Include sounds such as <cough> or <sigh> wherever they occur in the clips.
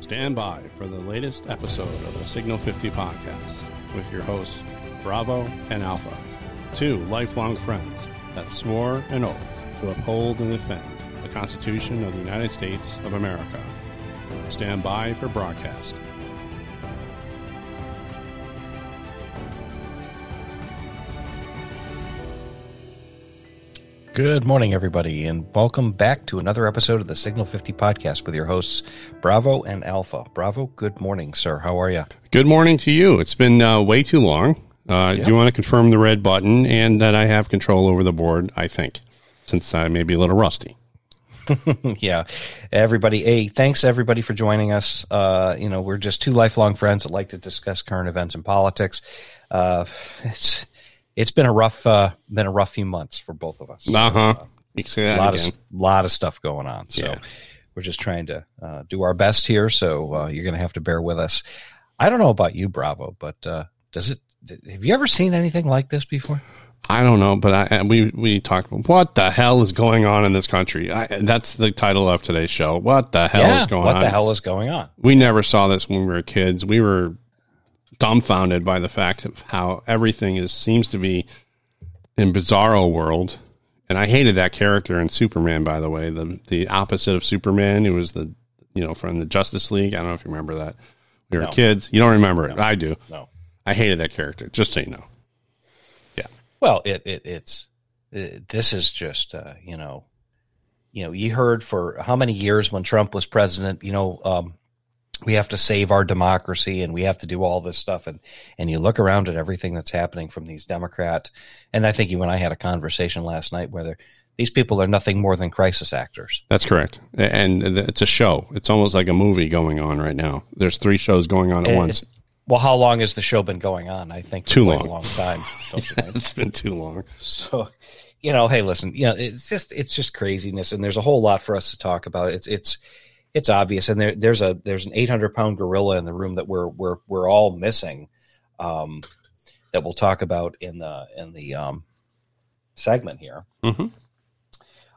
Stand by for the latest episode of the Signal 50 podcast with your hosts, Bravo and Alpha, two lifelong friends that swore an oath to uphold and defend the Constitution of the United States of America. Stand by for broadcast. Good morning, everybody, and welcome back to another episode of the Signal 50 podcast with your hosts, Bravo and Alpha. Bravo, good morning, sir. How are you? Good morning to you. It's been uh, way too long. Uh, Do you want to confirm the red button and that I have control over the board? I think, since I may be a little rusty. <laughs> yeah, everybody. Hey, thanks everybody for joining us. Uh, you know, we're just two lifelong friends that like to discuss current events and politics. Uh, <laughs> it's it's been a rough uh, been a rough few months for both of us. Uh huh. You can say a lot again. of lot of stuff going on. So Yeah. we're just trying to uh, do our best here. So uh, you're going to have to bear with us. I don't know about you, Bravo, but uh, does it? Have you ever seen anything like this before? I don't know, but I, we we talked. about What the hell is going on in this country? I, that's the title of today's show. What the hell is going what on? What the hell is going on? We never saw this when we were kids. We were dumbfounded by the fact of how everything is seems to be in Bizarro world. And I hated that character in Superman. By the way, the the opposite of Superman, who was the you know from the Justice League. I don't know if you remember that. We were No. kids. You don't remember it. I do. No. I hated that character. Just so you know. Yeah. Well, it, it it's it, this is just uh, you know, you know, you heard for how many years when Trump was president, you know, um, we have to save our democracy and we have to do all this stuff, and and you look around at everything that's happening from these Democrat, and I think you and I had a conversation last night whether these people are nothing more than crisis actors. That's correct. And it's a show. It's almost like a movie going on right now. There's three shows going on at And once. Well, how long has the show been going on? I think Too long. a long time. don't you <laughs> think? It's been too long. So, you know, hey, listen, you know, it's just it's just craziness, and there's a whole lot for us to talk about. It's it's it's obvious, and there there's a there's an 800 pound gorilla in the room that we're we're we're all missing, um, that we'll talk about in the in the um, segment here. Mhm.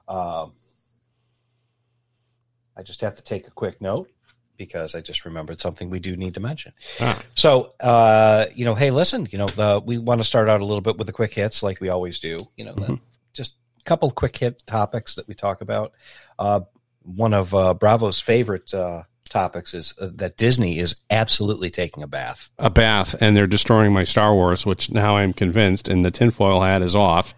Um, I just have to take a quick note because I just remembered something we do need to mention. Ah, So, uh, you know, hey, listen, you know, uh, we want to start out a little bit with the quick hits, like we always do. You know, the- Mhm. just a couple quick hit topics that we talk about. Uh, one of uh, Bravo's favorite uh, topics is uh, that Disney is absolutely taking a bath. a bath, and they're destroying my Star Wars, which now I'm convinced, and the tinfoil hat is off,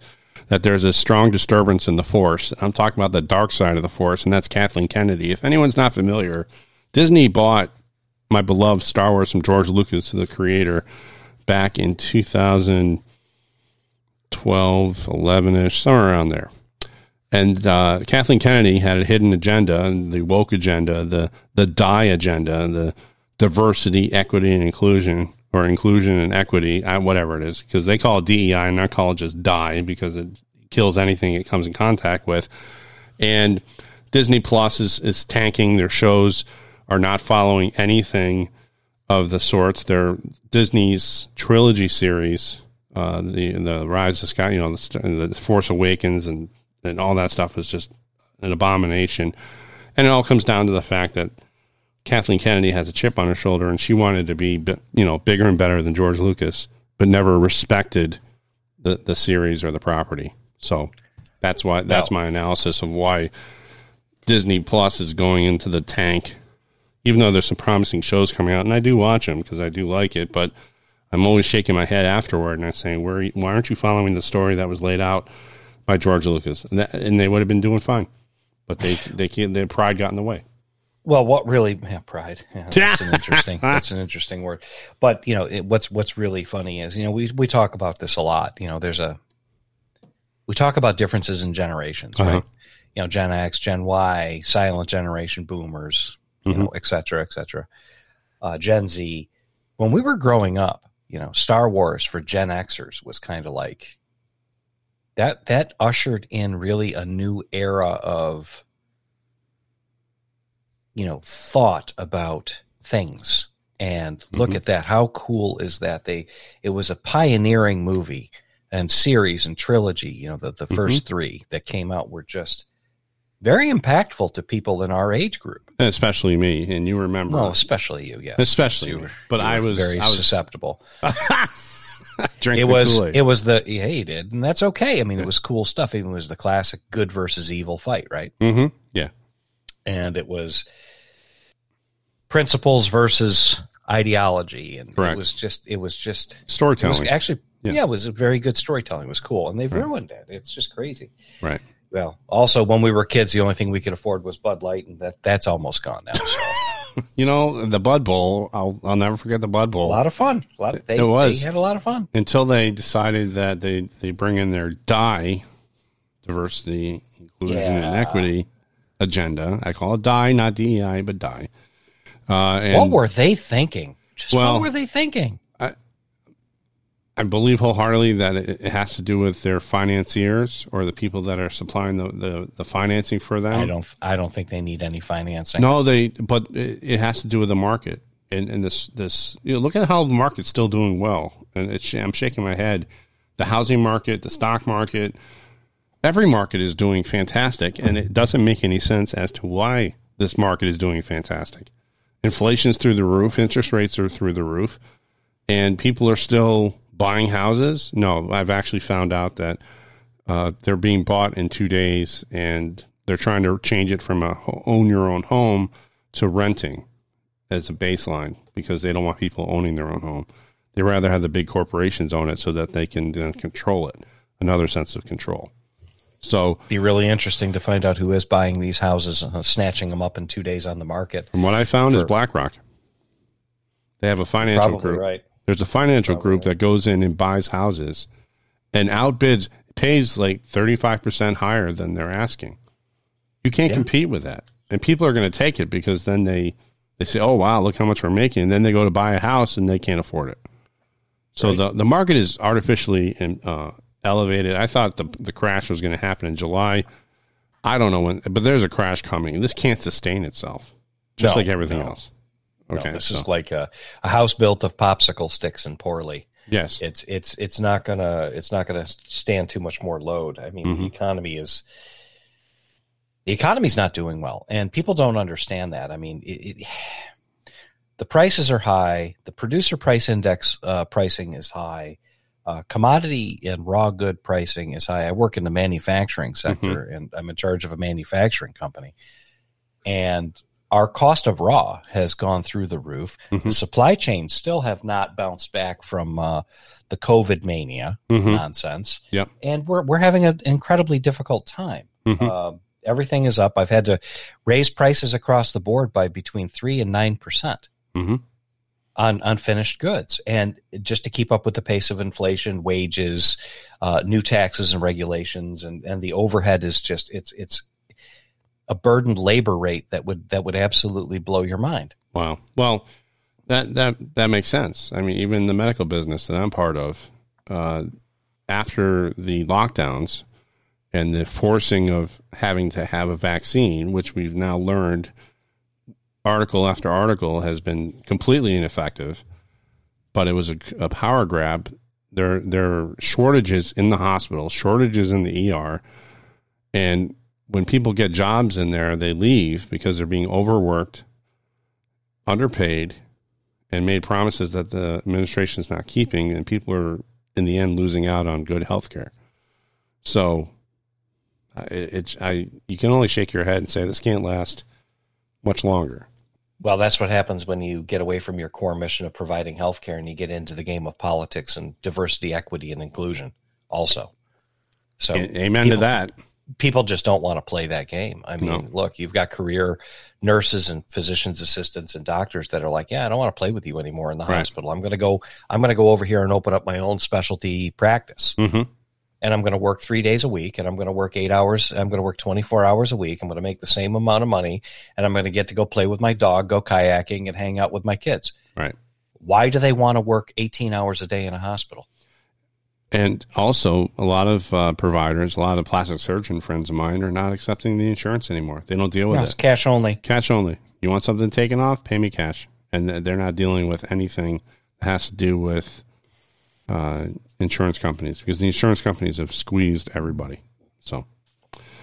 that there's a strong disturbance in the Force. I'm talking about the dark side of the Force, and that's Kathleen Kennedy. If anyone's not familiar, Disney bought my beloved Star Wars from George Lucas, the creator, back in 2012, 11 ish, somewhere around there. And uh, Kathleen Kennedy had a hidden agenda, the woke agenda, the the die agenda, the diversity, equity, and inclusion, or inclusion and equity, uh, whatever it is, because they call it DEI and call it just die because it kills anything it comes in contact with. And Disney Plus is, is tanking. Their shows are not following anything of the sorts. Their Disney's trilogy series, uh, the the Rise of Sky, you know, the, the Force Awakens, and and all that stuff is just an abomination. And it all comes down to the fact that Kathleen Kennedy has a chip on her shoulder, and she wanted to be, you know, bigger and better than George Lucas, but never respected the the series or the property. So that's why that's my analysis of why Disney Plus is going into the tank. Even though there's some promising shows coming out, and I do watch them because I do like it, but I'm always shaking my head afterward and I'm saying, "Where? Why aren't you following the story that was laid out by George Lucas?" And, that, and they would have been doing fine, but they they can't, their pride got in the way. Well, what really yeah, pride? Yeah, that's an <laughs> interesting. that's an interesting word. But you know, it, what's what's really funny is you know we we talk about this a lot. You know, there's a we talk about differences in generations, Uh-huh. right? You know, Gen X, Gen Y, silent generation, boomers, you know, et cetera, et cetera. Uh, Gen Z. When we were growing up, you know, Star Wars for Gen Xers was kind of like that. That ushered in really a new era of you know thought about things and look Mhm. at that how cool is that they it was a pioneering movie and series and trilogy you know the, the 1st three that came out were just very impactful to people in our age group. especially me. And you remember, Well, especially you, yes. especially You were- But you I was very I was susceptible. <laughs> <laughs> drank It was Kool-Aid. it was the yeah he did, and that's okay. I mean, it was cool stuff. It was the classic good versus evil fight, right? Mm-hmm. Yeah, And it was principles versus ideology, and Correct. it was just it was just it was storytelling. actually Yeah. yeah. it was a very good storytelling. It was cool, and they've Right. ruined it. It's just crazy. right. Well, also when we were kids, the only thing we could afford was Bud Light, and that that's almost gone now. So <laughs> You know the Bud Bowl. I'll I'll never forget the Bud a Bowl. lot of fun. A lot. Of, they, It was. They had a lot of fun. until they decided that they they bring in their die diversity inclusion and equity agenda i call it die not dei but die uh and what were they thinking? Just Well- what were they thinking? I believe wholeheartedly that it, it has to do with their financiers or the people that are supplying the the, the financing for them. I don't. I don't think they need any financing. no they but it, it has to do with the market and and this this you know look at how the market's still doing well. And it's i'm shaking my head. The housing market the stock market every market is doing fantastic. And it doesn't make any sense as to why this market is doing fantastic. Inflation's through the roof. Interest rates are through the roof. And people are still buying houses no i've actually found out that uh, they're being bought in two days and they're trying to change it from a own your own home to renting as a baseline because they don't want people owning their own home they rather have the big corporations own it so that they can then control it another sense of control so Be really interesting to find out who is buying these houses, and uh, snatching them up in two days on the market. From what I found is BlackRock. They have a financial Probably group. right. There's a financial group that goes in and buys houses and outbids pays like 35% higher than they're asking. You can't Yeah. compete with that. And people are going to take it because then they they say, "Oh wow, look how much we're making." And then they go to buy a house and they can't afford it. So Right. the the market is artificially uh, elevated. I thought the the crash was going to happen in July. I don't know when, but there's a crash coming. This can't sustain itself, just No, like everything no. else. No, Okay, this so- is like a, a house built of popsicle sticks and poorly. yes, It's it's it's not gonna it's not gonna stand too much more load. I mean, Mhm. the economy is the economy's not doing well, and people don't understand that. I mean, it, it, <sighs> the prices are high. The producer price index uh, pricing is high. Uh, commodity and raw good pricing is high. I work in the manufacturing sector, and I'm in charge of a manufacturing company, and our cost of raw has gone through the roof. The Mhm. supply chains still have not bounced back from uh, the COVID mania Mhm. nonsense. Yep. And we're we're having an incredibly difficult time. Mhm. Uh, everything is up. I've had to raise prices across the board by between three and nine percent Mhm. on unfinished goods, and just to keep up with the pace of inflation, wages, uh, new taxes and regulations, and and the overhead is just it's it's a burdened labor rate that would that would absolutely blow your mind. Wow. Well, that that that makes sense. I mean, even the medical business that I'm part of, uh, after the lockdowns and the forcing of having to have a vaccine, which we've now learned, article after article has been completely ineffective. But it was a, a power grab. There there are shortages in the hospital, shortages in the ER, and when people get jobs in there, they leave because they're being overworked underpaid and made promises that the administration is not keeping, and people are in the end losing out on good health care. So, it, it's I you can only shake your head and say this can't last much longer. Well, that's what happens when you get away from your core mission of providing healthcare and you get into the game of politics and diversity, equity, and inclusion. Also, so Amen to that. People just don't want to play that game. I mean, No. look, you've got career nurses and physicians assistants and doctors that are like, yeah, I don't want to play with you anymore in the Right. hospital. I'm going to go, I'm going to go over here and open up my own specialty practice hmm and I'm going to work three days a week and I'm going to work eight hours. I'm going to work 24 hours a week. I'm going to make the same amount of money and I'm going to get to go play with my dog, go kayaking and hang out with my kids. Right. Why do they want to work 18 hours a day in a hospital? And also, a lot of uh, providers, a lot of plastic surgeon friends of mine are not accepting the insurance anymore. They don't deal with No, it. it's cash only. Cash only. You want something taken off? Pay me cash. And they're not dealing with anything that has to do with uh, insurance companies because the insurance companies have squeezed everybody. So,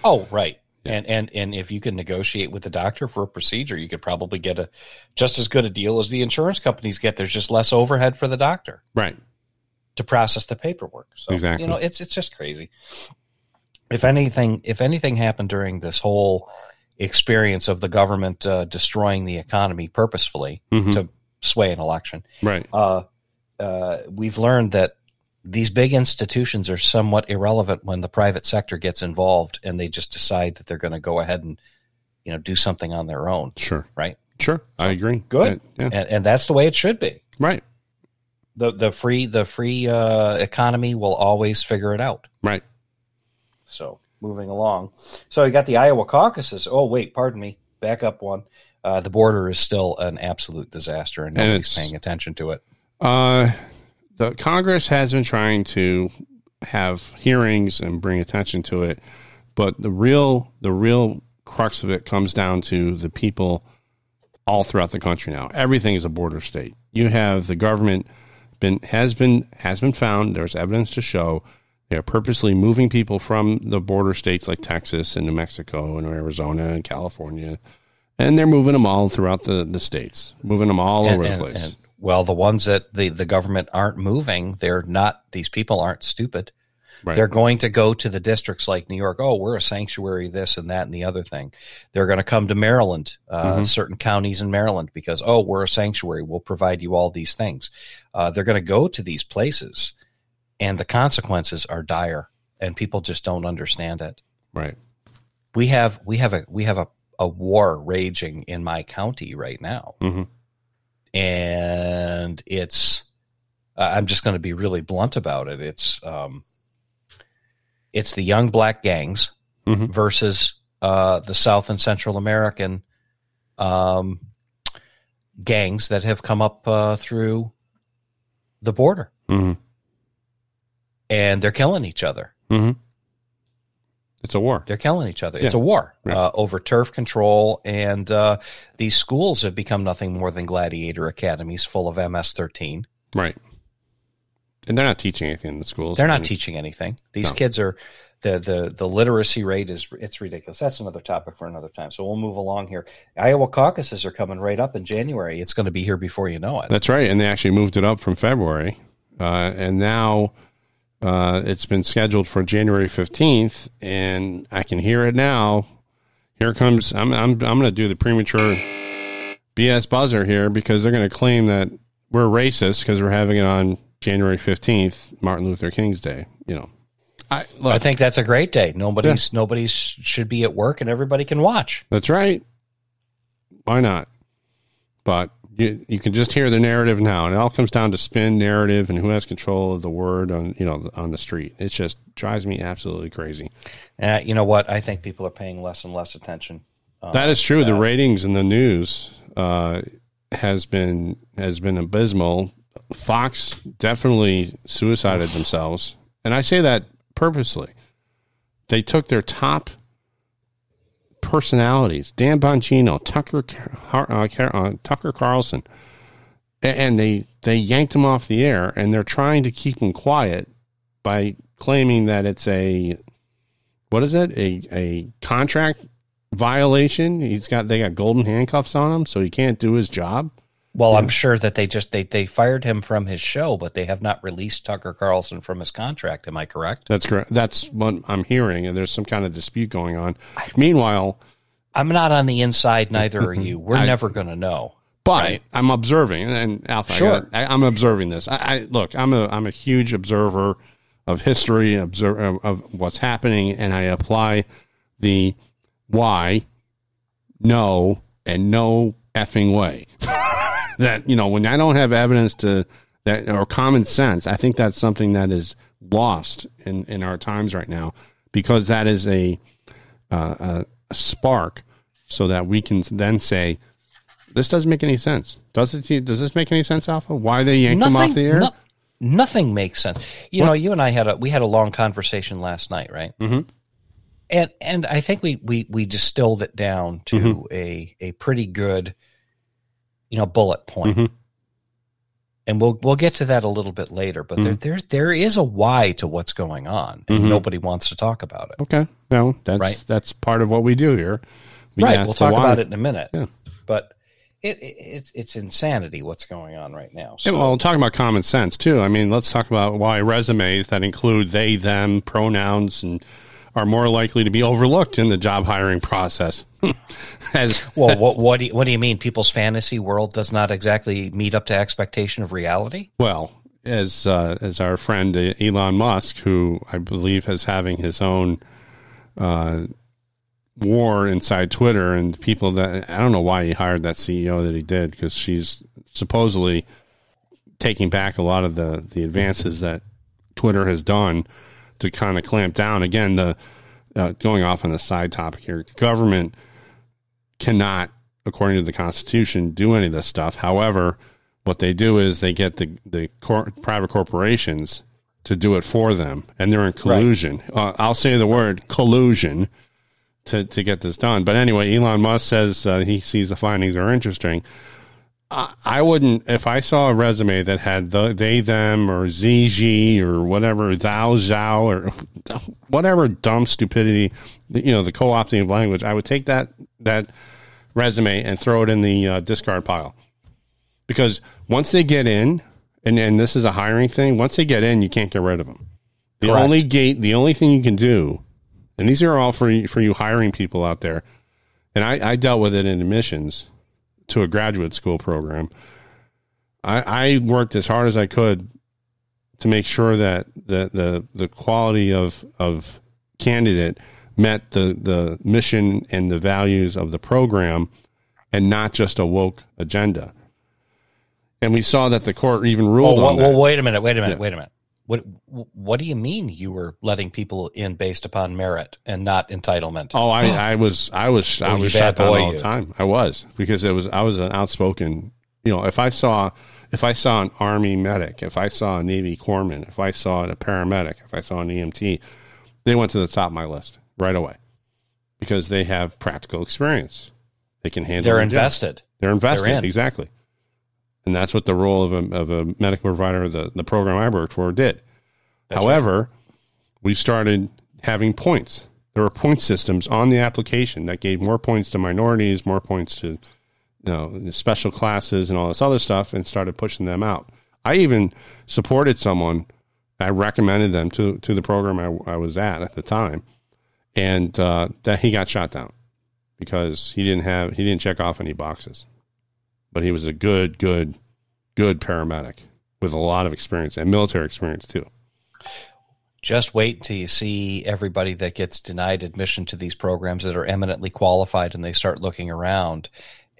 Oh, right. And and and if you can negotiate with the doctor for a procedure, you could probably get a just as good a deal as the insurance companies get. There's just less overhead for the doctor Right. To process the paperwork. So Exactly. you know, it's it's just crazy. If anything, if anything happened during this whole experience of the government uh, destroying the economy purposefully Mhm. to sway an election, Right. uh, uh, we've learned that these big institutions are somewhat irrelevant when the private sector gets involved and they just decide that they're going to go ahead and you know do something on their own, Sure. right? Sure. I agree. Good. Uh, yeah. And, and that's the way it should be. Right. The The free the free uh, economy will always figure it out. Right. So moving along, so you got the Iowa caucuses. Oh wait, pardon me, back up one. Uh, the border is still an absolute disaster, and And nobody's it's- paying attention to it. Uh, the Congress has been trying to have hearings and bring attention to it, but the real the real crux of it comes down to the people all throughout the country now. Everything is a border state. You have the government been has been has been found. There's evidence to show they're purposely moving people from the border states like Texas and New Mexico and Arizona and California, and they're moving them all throughout the, the states, moving them all over the place. well, the ones that the, the government aren't moving, they're not. These people aren't stupid. Right. They're going to go to the districts like New York. Oh, we're a sanctuary, this and that and the other thing. They're going to come to Maryland, uh, Mhm. certain counties in Maryland, because oh, we're a sanctuary. We'll provide you all these things. Uh, they're going to go to these places, and the consequences are dire, and people just don't understand it. right. We have we have a we have a, a war raging in my county right now Mhm. and it's uh, i'm just going to be really blunt about it it's um it's the young black gangs Mhm. versus uh the south and central american um gangs that have come up uh, through the border hmm and they're killing each other hmm It's a war. They're killing each other. Yeah. It's a war Right. uh, over turf control, and uh, these schools have become nothing more than gladiator academies full of MS-13. Right. And they're not teaching anything in the schools. They're I not mean, teaching anything. These No. kids are the the the literacy rate is it's ridiculous. That's another topic for another time. So we'll move along here. Iowa caucuses are coming right up in January. It's going to be here before you know it. That's right. And they actually moved it up from February. Uh, and now uh, it's been scheduled for January 15th. And I can hear it now. Here comes, I'm, I'm, I'm going to do the premature BS buzzer here because they're going to claim that we're racist because we're having it on January 15th, Martin Luther King's Day. You know, I, look, I think that's a great day. Nobody's nobody's should be at work and everybody can watch. That's right. Why not? But you you can just hear the narrative now, and it all comes down to spin narrative and who has control of the word on you know on the street. It just drives me absolutely crazy. Uh, you know what? I think people are paying less and less attention. Uh, that is true. The uh, ratings in the news uh, has been has been abysmal. Fox definitely suicided themselves, and I say that purposely. They took their top personalities, Dan Bongino, Tucker Car- uh, uh, Tucker Carlson, and they they yanked them off the air, and they're trying to keep them quiet by claiming that it's a what is it a a contract violation. He's got they got golden handcuffs on him, so he can't do his job. Well, I'm sure that they just they they fired him from his show, but they have not released Tucker Carlson from his contract. Am I correct? That's correct. That's what I'm hearing, and there's some kind of dispute going on. Meanwhile, I'm not on the inside. Neither are you. We're <laughs> I- never going to know. but Right. I'm observing, and Alpha, I Sure. I, I'm observing this. I, I look, I'm a I'm a huge observer of history, observe of, of what's happening, and I apply the why, no, and no effing way. <laughs> that you know, when I don't have evidence to that or common sense, I think that's something that is lost in in our times right now because that is a uh, a, a spark so that we can then say this doesn't make any sense. Does it? Does this make any sense, Alpha? Why they yanked them off the air? no- nothing makes sense. You know, you and I had a we had a long conversation last night, right? Mhm. And and I think we we we distilled it down to Mm-hmm. a a pretty good, you know, bullet point. Mhm. and we'll we'll get to that a little bit later. But there Mhm. there there is a why to what's going on, and Mhm. nobody wants to talk about it. Okay. No, that's Right. that's part of what we do here. We right, we'll talk why. about it in a minute. Yeah. But it, it it's it's insanity what's going on right now. Yeah, well, talking about common sense too. I mean, let's talk about why resumes that include they, them pronouns and are more likely to be overlooked in the job hiring process. <laughs> As well, what what do you, what do you mean? People's fantasy world does not exactly meet up to expectation of reality. well, as uh, as our friend uh, Elon Musk, who I believe is having his own uh, war inside Twitter, and people that I don't know why he hired that CEO that he did because she's supposedly taking back a lot of the the advances that Twitter has done to kind of clamp down. Again, the uh, going off on a side topic here, government cannot, according to the Constitution, do any of this stuff. However, what they do is they get the the cor- private corporations to do it for them, and they're in collusion. Uh, I'll say the word collusion to to get this done. But anyway, Elon Musk says uh, he sees the findings are interesting. I, I wouldn't if I saw a resume that had the they them or ZG or whatever thou thou or <laughs> whatever dumb stupidity, you know, the co-opting of language. I would take that that resume and throw it in the uh, discard pile because once they get in, and and this is a hiring thing. Once they get in, you can't get rid of them. The Correct. only gate, the only thing you can do, and these are all for you- for you hiring people out there. And I, I dealt with it in admissions to a graduate school program. I, I worked as hard as I could to make sure that the the, the quality of of candidate met the the mission and the values of the program, and not just a woke agenda. And we saw that the court even Oh, ruled well, on that. well, wait a minute, wait a minute, Yeah. wait a minute. What what do you mean you were letting people in based upon merit and not entitlement? Oh, I, I was, I was, I was shut down all the time. I was because it was, I was an outspoken. You know, if I saw, if I saw an army medic, if I saw a navy corpsman, if I saw a paramedic, if I saw an EMT, they went to the top of my list right away because they have practical experience. They can handle. They're their job. invested. They're invested They're in. exactly, and that's what the role of a of a medical provider, the the program I worked for, did. That's However, we started having points. There were point systems on the application that gave more points to minorities, more points to you know special classes and all this other stuff, and started pushing them out. I even supported someone. I recommended them to to the program I, I was at at the time, and uh, that he got shot down because he didn't have he didn't check off any boxes, but he was a good good good paramedic with a lot of experience and military experience too. Just wait until you see everybody that gets denied admission to these programs that are eminently qualified and they start looking around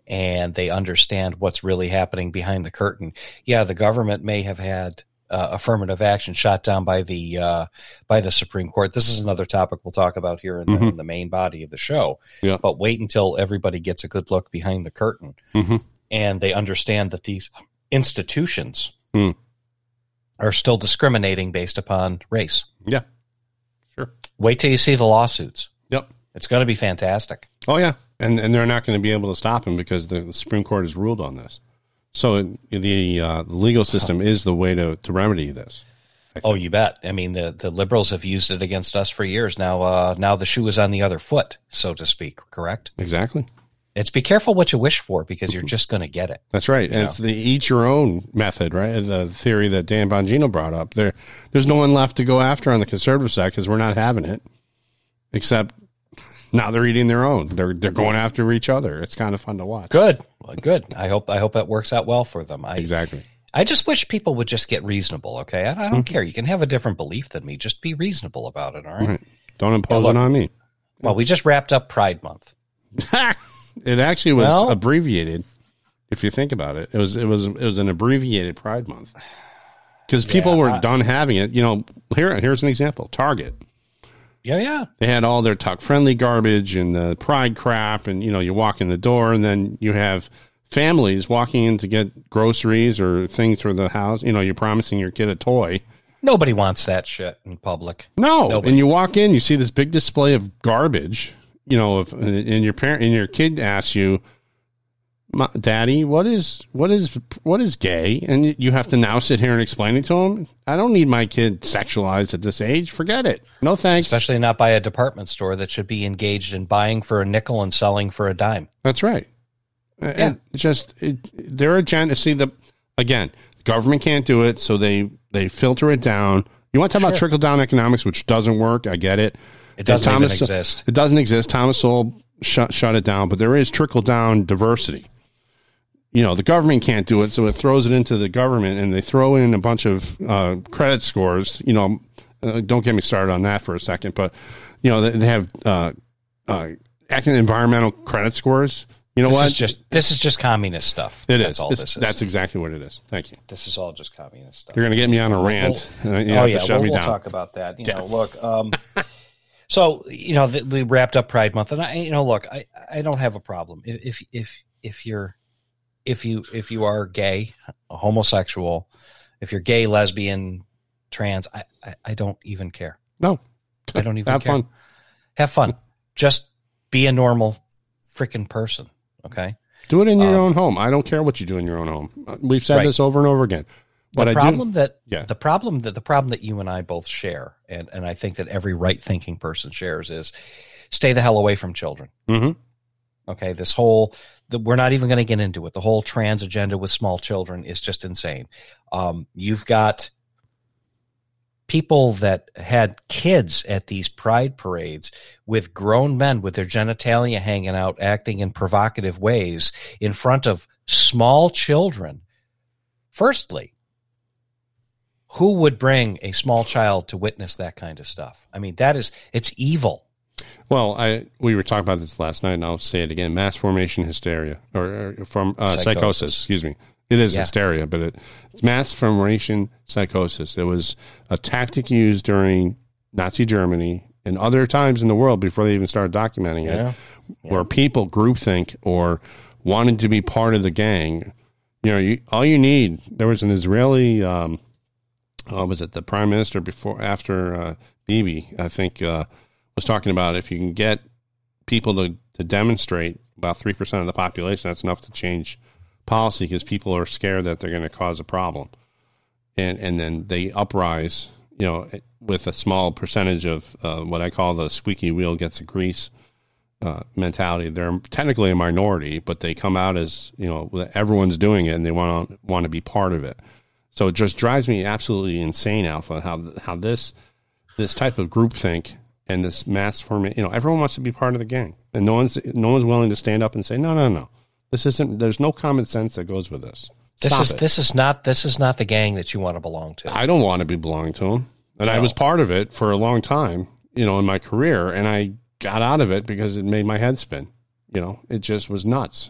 and they understand what's really happening behind the curtain. Yeah, the government may have had uh, affirmative action shot down by the uh, by the Supreme Court. This is another topic we'll talk about here in the, Mhm. in the main body of the show. Yeah. But wait until everybody gets a good look behind the curtain Mhm. And they understand that these institutions Hmm. are still discriminating based upon race. Yeah, sure. Wait till you see the lawsuits. Yep. It's going to be fantastic. Oh yeah, and and they're not going to be able to stop him because the, the Supreme Court has ruled on this. So it, the uh, legal system is the way to, to remedy this. Oh, you bet. I mean, the, the liberals have used it against us for years now. Uh, now the shoe is on the other foot, so to speak. Correct. Exactly. It's be careful what you wish for because you're mm-hmm. just going to get it. That's right. And Yeah. it's the eat your own method, right? The theory that Dan Bongino brought up. There, there's no one left to go after on the conservative side because we're not having it. Except now they're eating their own. They're they're going after each other. It's kind of fun to watch. Good. Well, good. I hope I hope that works out well for them. I Exactly. I just wish people would just get reasonable. Okay, I, I don't mm-hmm. care. You can have a different belief than me. Just be reasonable about it. All right. Right. Don't impose Yeah, it on me. Well, we just wrapped up Pride Month. <laughs> it actually was Well- abbreviated. If you think about it, it was it was it was an abbreviated Pride Month because people Yeah, were I- done having it. You know, here here's an example: Target. Yeah, yeah. They had all their tuck friendly garbage and the Pride crap, and you know, you walk in the door, and then you have families walking in to get groceries or things for the house. You know, you're promising your kid a toy. Nobody wants that shit in public. No, Nobody. and you walk in, you see this big display of garbage. You know, if and your parent and your kid asks you, daddy, what is what is what is gay? And you have to now sit here and explain it to him. I don't need my kid sexualized at this age. Forget it. No thanks. Especially not by a department store that should be engaged in buying for a nickel and selling for a dime. That's right. Yeah. And just it, their agenda. See the again, government can't do it, so they they filter it down. You want to talk sure. about trickle down economics, which doesn't work. I get it. It doesn't Thomas, exist. It doesn't exist. Thomas Sowell shut shut it down, but there is trickle down diversity. You know, the government can't do it, so it throws it into the government, and they throw in a bunch of uh, credit scores. You know, uh, don't get me started on that for a second, but you know, they, they have uh, uh environmental credit scores. You know this what? Is just this is just communist stuff. It that's is. All this is. That's exactly what it is. Thank you. This is all just communist stuff. You're going to get me on a rant. We'll, uh, oh yeah, we'll, we'll talk about that. You know, look. Um, <laughs> so you know, the, we wrapped up Pride Month, and I, you know, look, I, I don't have a problem if if if you're if you if you are gay, homosexual, if you're gay, lesbian, trans, I I, I don't even care. No, I don't even <laughs> have care. fun. Have fun. Just be a normal freaking person. Okay. Do it in your um, own home. I don't care what you do in your own home. Uh, we've said right. this over and over again. But the problem do, that yeah. the problem that the problem that you and I both share, and and I think that every right thinking person shares is stay the hell away from children. Mm-hmm. Okay, this whole the, we're not even going to get into it. The whole trans agenda with small children is just insane. Um, you've got people that had kids at these pride parades with grown men with their genitalia hanging out, acting in provocative ways in front of small children. Firstly, who would bring a small child to witness that kind of stuff? I mean, that is, it's evil. Well, I we were talking about this last night, and I'll say it again: mass formation hysteria, or, or from uh, psychosis. psychosis. Excuse me. It is yeah. hysteria, but it, it's mass formation psychosis. It was a tactic used during Nazi Germany and other times in the world before they even started documenting it, yeah. Yeah. where people groupthink or wanted to be part of the gang. You know, you, all you need. There was an Israeli. Um, uh, was it the prime minister before after uh, Bibi? I think uh, was talking about if you can get people to to demonstrate about three percent of the population, that's enough to change policy because people are scared that they're going to cause a problem, and and then they uprise, you know, with a small percentage of uh, what I call the squeaky wheel gets the grease uh, mentality. They're technically a minority, but they come out as you know everyone's doing it and they want want to be part of it. So it just drives me absolutely insane, Alpha. How how this this type of groupthink and this mass formation, you know, everyone wants to be part of the gang, and no one's no one's willing to stand up and say, no, no, no, this isn't. There's no common sense that goes with this. This is it. this is not this is not the gang that you want to belong to. I don't want to be belonging to them, and no. I was part of it for a long time, you know, in my career, and I got out of it because it made my head spin. You know, it just was nuts.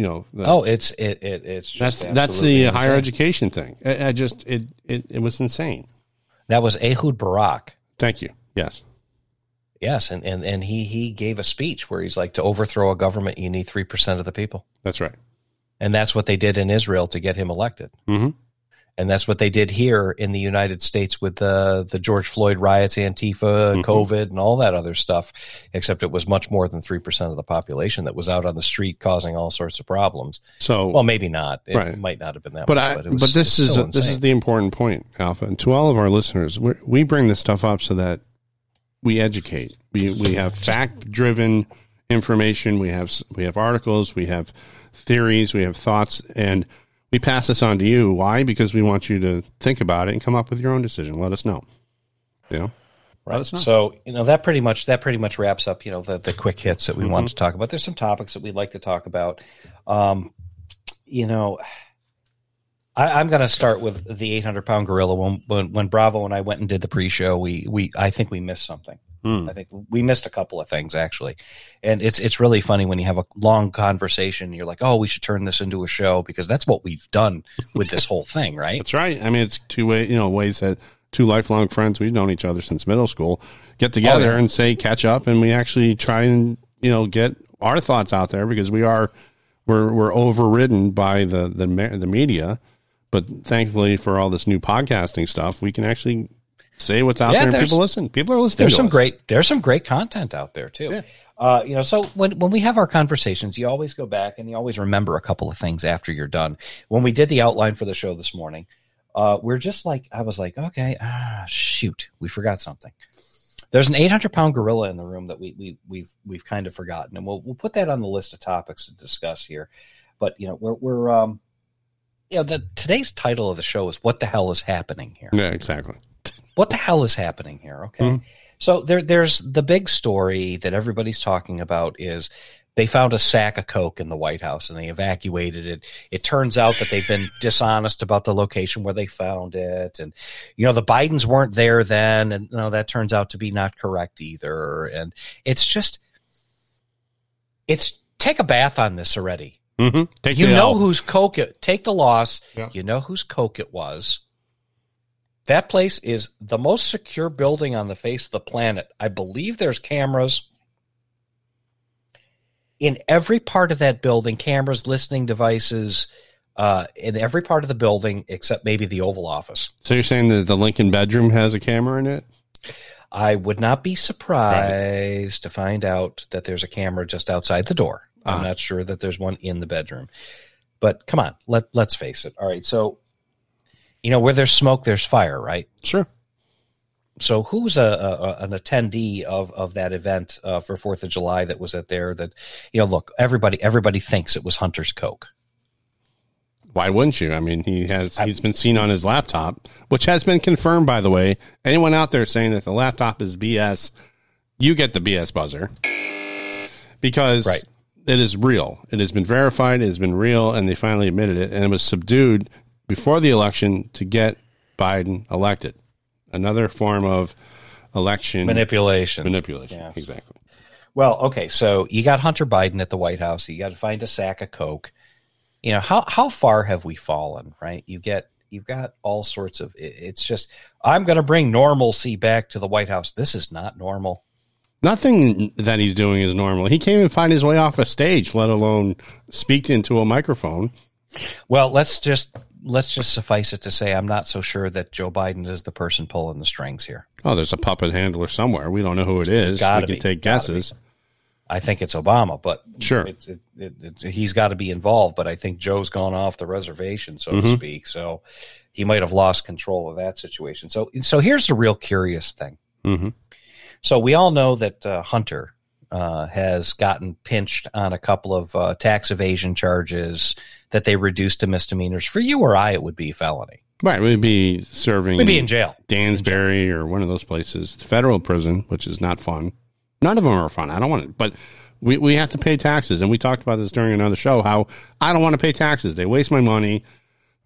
You know. The, oh, it's it, it it's that's that's the insane. higher education thing. I, I just it, it it was insane. That was Ehud Barak. Thank you. Yes. Yes, and, and, and he he gave a speech where he's like, to overthrow a government, you need three percent of the people. That's right, and that's what they did in Israel to get him elected. Mm-hmm. And that's what they did here in the United States with the the George Floyd riots, Antifa, mm-hmm. COVID, and all that other stuff. Except it was much more than three percent of the population that was out on the street causing all sorts of problems. So, well, maybe not. It right. might not have been that. But much, I, but, was, but this is a, this is the important point, Alpha, and to all of our listeners, we bring this stuff up so that we educate. We we have fact driven information. We have we have articles. We have theories. We have thoughts, and we pass this on to you. Why? Because we want you to think about it and come up with your own decision. Let us know. You know. Right. So you know that pretty much that pretty much wraps up you know the the quick hits that we mm-hmm. want to talk about. There's some topics that we'd like to talk about. Um, you know, I, am going to start with the 800 pound gorilla. When, when, when Bravo and I went and did the pre-show, we we I think we missed something. Hmm. I think we missed a couple of things actually, and it's it's really funny when you have a long conversation. You're like, oh, we should turn this into a show because that's what we've done with this whole <laughs> thing, right? That's right. I mean, it's two way you know ways that two lifelong friends we've known each other since middle school get together oh, yeah. and say catch up, and we actually try and you know get our thoughts out there because we are we're we're overridden by the the the media but thankfully, for all this new podcasting stuff, we can actually say what's out yeah, there people listen. People are listening. There's some us. great there's some great content out there too. Yeah. Uh, you know, so when when we have our conversations, you always go back and you always remember a couple of things after you're done. When we did the outline for the show this morning, uh, we're just like I was like, okay, ah, shoot, we forgot something. There's an 800 pound gorilla in the room that we we we've we've kind of forgotten, and we'll we'll put that on the list of topics to discuss here. But you know, we're we're um, you know, the today's title of the show is "What the hell is happening here?" Yeah, exactly. What the hell is happening here? Okay, mm-hmm. so there there's the big story that everybody's talking about is they found a sack of coke in the White House and they evacuated it. It turns out that they've been dishonest about the location where they found it, and you know the Bidens weren't there then, and you know that turns out to be not correct either. And it's just, it's take a bath on this already. Mm-hmm. you know whose coke it. Take the loss. Yeah. You know whose coke it was. That place is the most secure building on the face of the planet. I believe there's cameras in every part of that building, cameras, listening devices, uh, in every part of the building except maybe the Oval Office. So you're saying that the Lincoln bedroom has a camera in it? I would not be surprised right. to find out that there's a camera just outside the door. I'm uh-huh. not sure that there's one in the bedroom. But come on, let let's face it. All right, so you know where there's smoke, there's fire, right? Sure so who's a, a, an attendee of of that event uh, for Fourth of July that was at there? That you know, look, everybody everybody thinks it was Hunter's Coke. Why wouldn't you? I mean, he has he's been seen on his laptop, which has been confirmed, by the way. Anyone out there saying that the laptop is BS, you get the BS buzzer because right. it is real. It has been verified. It has been real, and they finally admitted it, and it was subdued before the election to get Biden elected another form of election manipulation. Manipulation. Yeah. Exactly. Well, okay, so you got Hunter Biden at the White House. You got to find a sack of coke. You know how how far have we fallen? Right? You get you've got all sorts of. It's just I'm going to bring normalcy back to the White House. This is not normal. Nothing that he's doing is normal. He can't even find his way off a stage, let alone speak into a microphone. Well, let's just let's just suffice it to say I'm not so sure that Joe Biden is the person pulling the strings here. Oh, there's a puppet handler somewhere. We don't know who it is. We can be. take guesses. I think it's Obama, but sure, it, it, it, he's got to be involved. But I think Joe's gone off the reservation, so mm-hmm. to speak. So he might have lost control of that situation. So, so here's the real curious thing. Mm-hmm. So we all know that uh, Hunter uh, has gotten pinched on a couple of uh, tax evasion charges that they reduced to misdemeanors. For you or I, it would be felony. Right, we'd be serving. We'd be in jail, Danbury in jail. or one of those places, federal prison, which is not fun. None of them are fun. I don't want it, but we we have to pay taxes, and we talked about this during another show. How I don't want to pay taxes. They waste my money.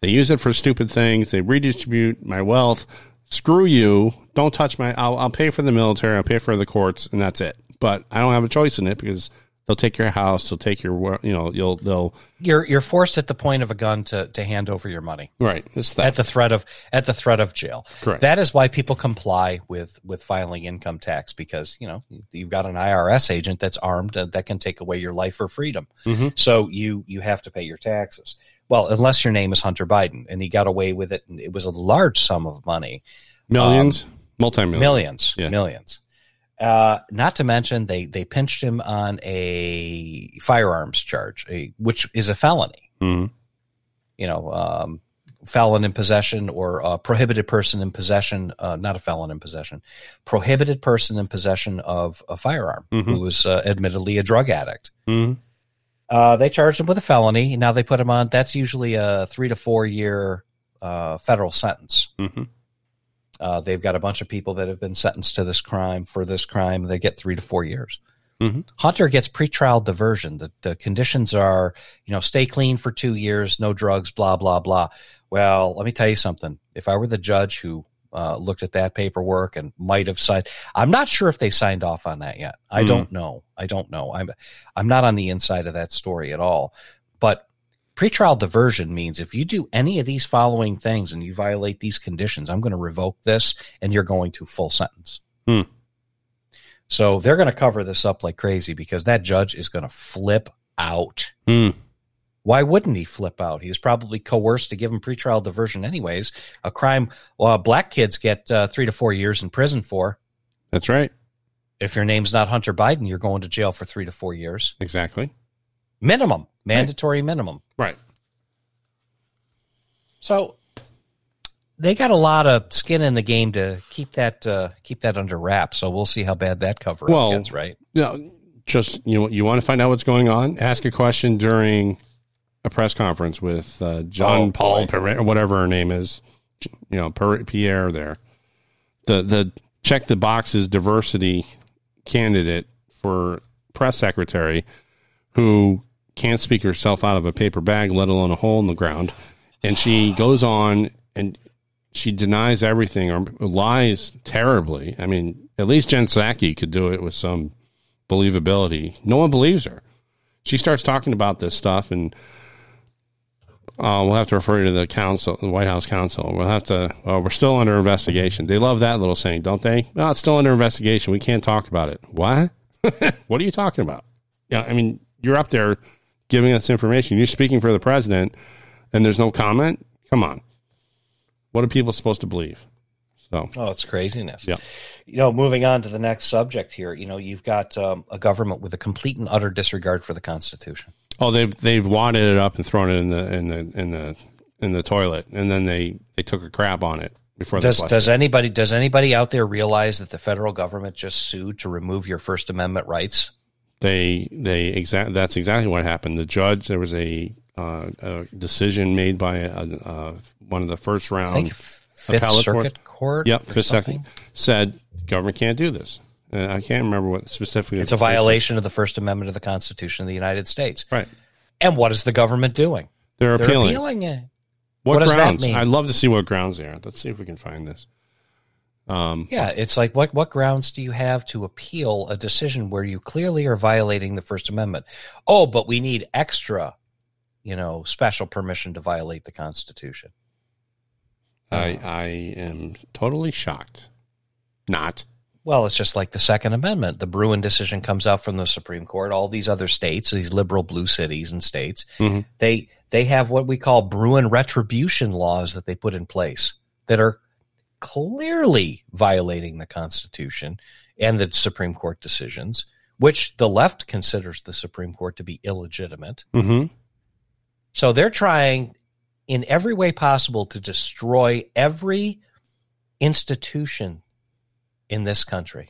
They use it for stupid things. They redistribute my wealth. Screw you. Don't touch my. I'll, I'll pay for the military. I'll pay for the courts, and that's it. But I don't have a choice in it because they'll take your house. They'll take your. You know, you'll they'll. You're you're forced at the point of a gun to to hand over your money. Right. It's at the threat of at the threat of jail. Correct. That is why people comply with with filing income tax because you know you've got an IRS agent that's armed that can take away your life or freedom. Mm-hmm. So you you have to pay your taxes. Well, unless your name is Hunter Biden, and he got away with it, and it was a large sum of money, millions, um, multi millions, millions, yeah. millions. Uh, not to mention they they pinched him on a firearms charge, a, which is a felony. Mm-hmm. You know, um, felon in possession or a prohibited person in possession, uh, not a felon in possession, prohibited person in possession of a firearm mm-hmm. who was uh, admittedly a drug addict. Mm-hmm. Uh, they charged him with a felony. Now they put him on. That's usually a three to four year uh, federal sentence. Mm-hmm. Uh, they've got a bunch of people that have been sentenced to this crime for this crime. They get three to four years. Mm-hmm. Hunter gets pretrial diversion. The, the conditions are, you know, stay clean for two years, no drugs, blah, blah, blah. Well, let me tell you something. If I were the judge who uh, looked at that paperwork and might have signed, I'm not sure if they signed off on that yet. I mm-hmm. don't know. I don't know. I'm, I'm not on the inside of that story at all. But Pretrial diversion means if you do any of these following things and you violate these conditions, I'm going to revoke this and you're going to full sentence. Hmm. So they're going to cover this up like crazy because that judge is going to flip out. Hmm. Why wouldn't he flip out? He was probably coerced to give him pretrial diversion, anyways. A crime well, black kids get uh, three to four years in prison for. That's right. If your name's not Hunter Biden, you're going to jail for three to four years. Exactly. Minimum, mandatory right. minimum. Right. So they got a lot of skin in the game to keep that uh, keep that under wraps. So we'll see how bad that cover well, gets. Right. Yeah. Just you know, you want to find out what's going on. Ask a question during a press conference with uh, John oh, Paul or whatever her name is. You know, Pierre there. The the check the boxes diversity candidate for press secretary who can't speak herself out of a paper bag, let alone a hole in the ground. And she goes on and she denies everything or lies terribly. I mean, at least Jen Psaki could do it with some believability. No one believes her. She starts talking about this stuff, and uh, we'll have to refer you to the counsel, the White House counsel. We'll have to. Uh, we're still under investigation. They love that little saying, don't they? No, it's still under investigation. We can't talk about it. What? <laughs> what are you talking about? Yeah, I mean, you're up there giving us information. You're speaking for the president, and there's no comment. Come on. What are people supposed to believe? So, oh, it's craziness. Yeah. You know, moving on to the next subject here. You know, you've got um, a government with a complete and utter disregard for the Constitution. Oh, they've they've wadded it up and thrown it in the in the in the in the toilet, and then they they took a crap on it before. Does does it. anybody does anybody out there realize that the federal government just sued to remove your First Amendment rights? They they exact that's exactly what happened. The judge there was a, uh, a decision made by a, a, one of the first round Fifth Circuit Court. court yep, Fifth Circuit said government can't do this. Uh, I can't remember what specifically. It's a violation of the First Amendment of the Constitution of the United States. Right. And what is the government doing? They're, They're appealing. appealing it. What, what grounds? I'd love to see what grounds they are. Let's see if we can find this. Um, yeah, it's like what what grounds do you have to appeal a decision where you clearly are violating the First Amendment? Oh, but we need extra, you know, special permission to violate the Constitution. I I am totally shocked. Not. Well, it's just like the Second Amendment. The Bruen decision comes out from the Supreme Court. All these other states, these liberal blue cities and states, mm-hmm. they they have what we call Bruen retribution laws that they put in place that are clearly violating the Constitution and the Supreme Court decisions, which the left considers the Supreme Court to be illegitimate. Mm-hmm. So they're trying in every way possible to destroy every institution in this country.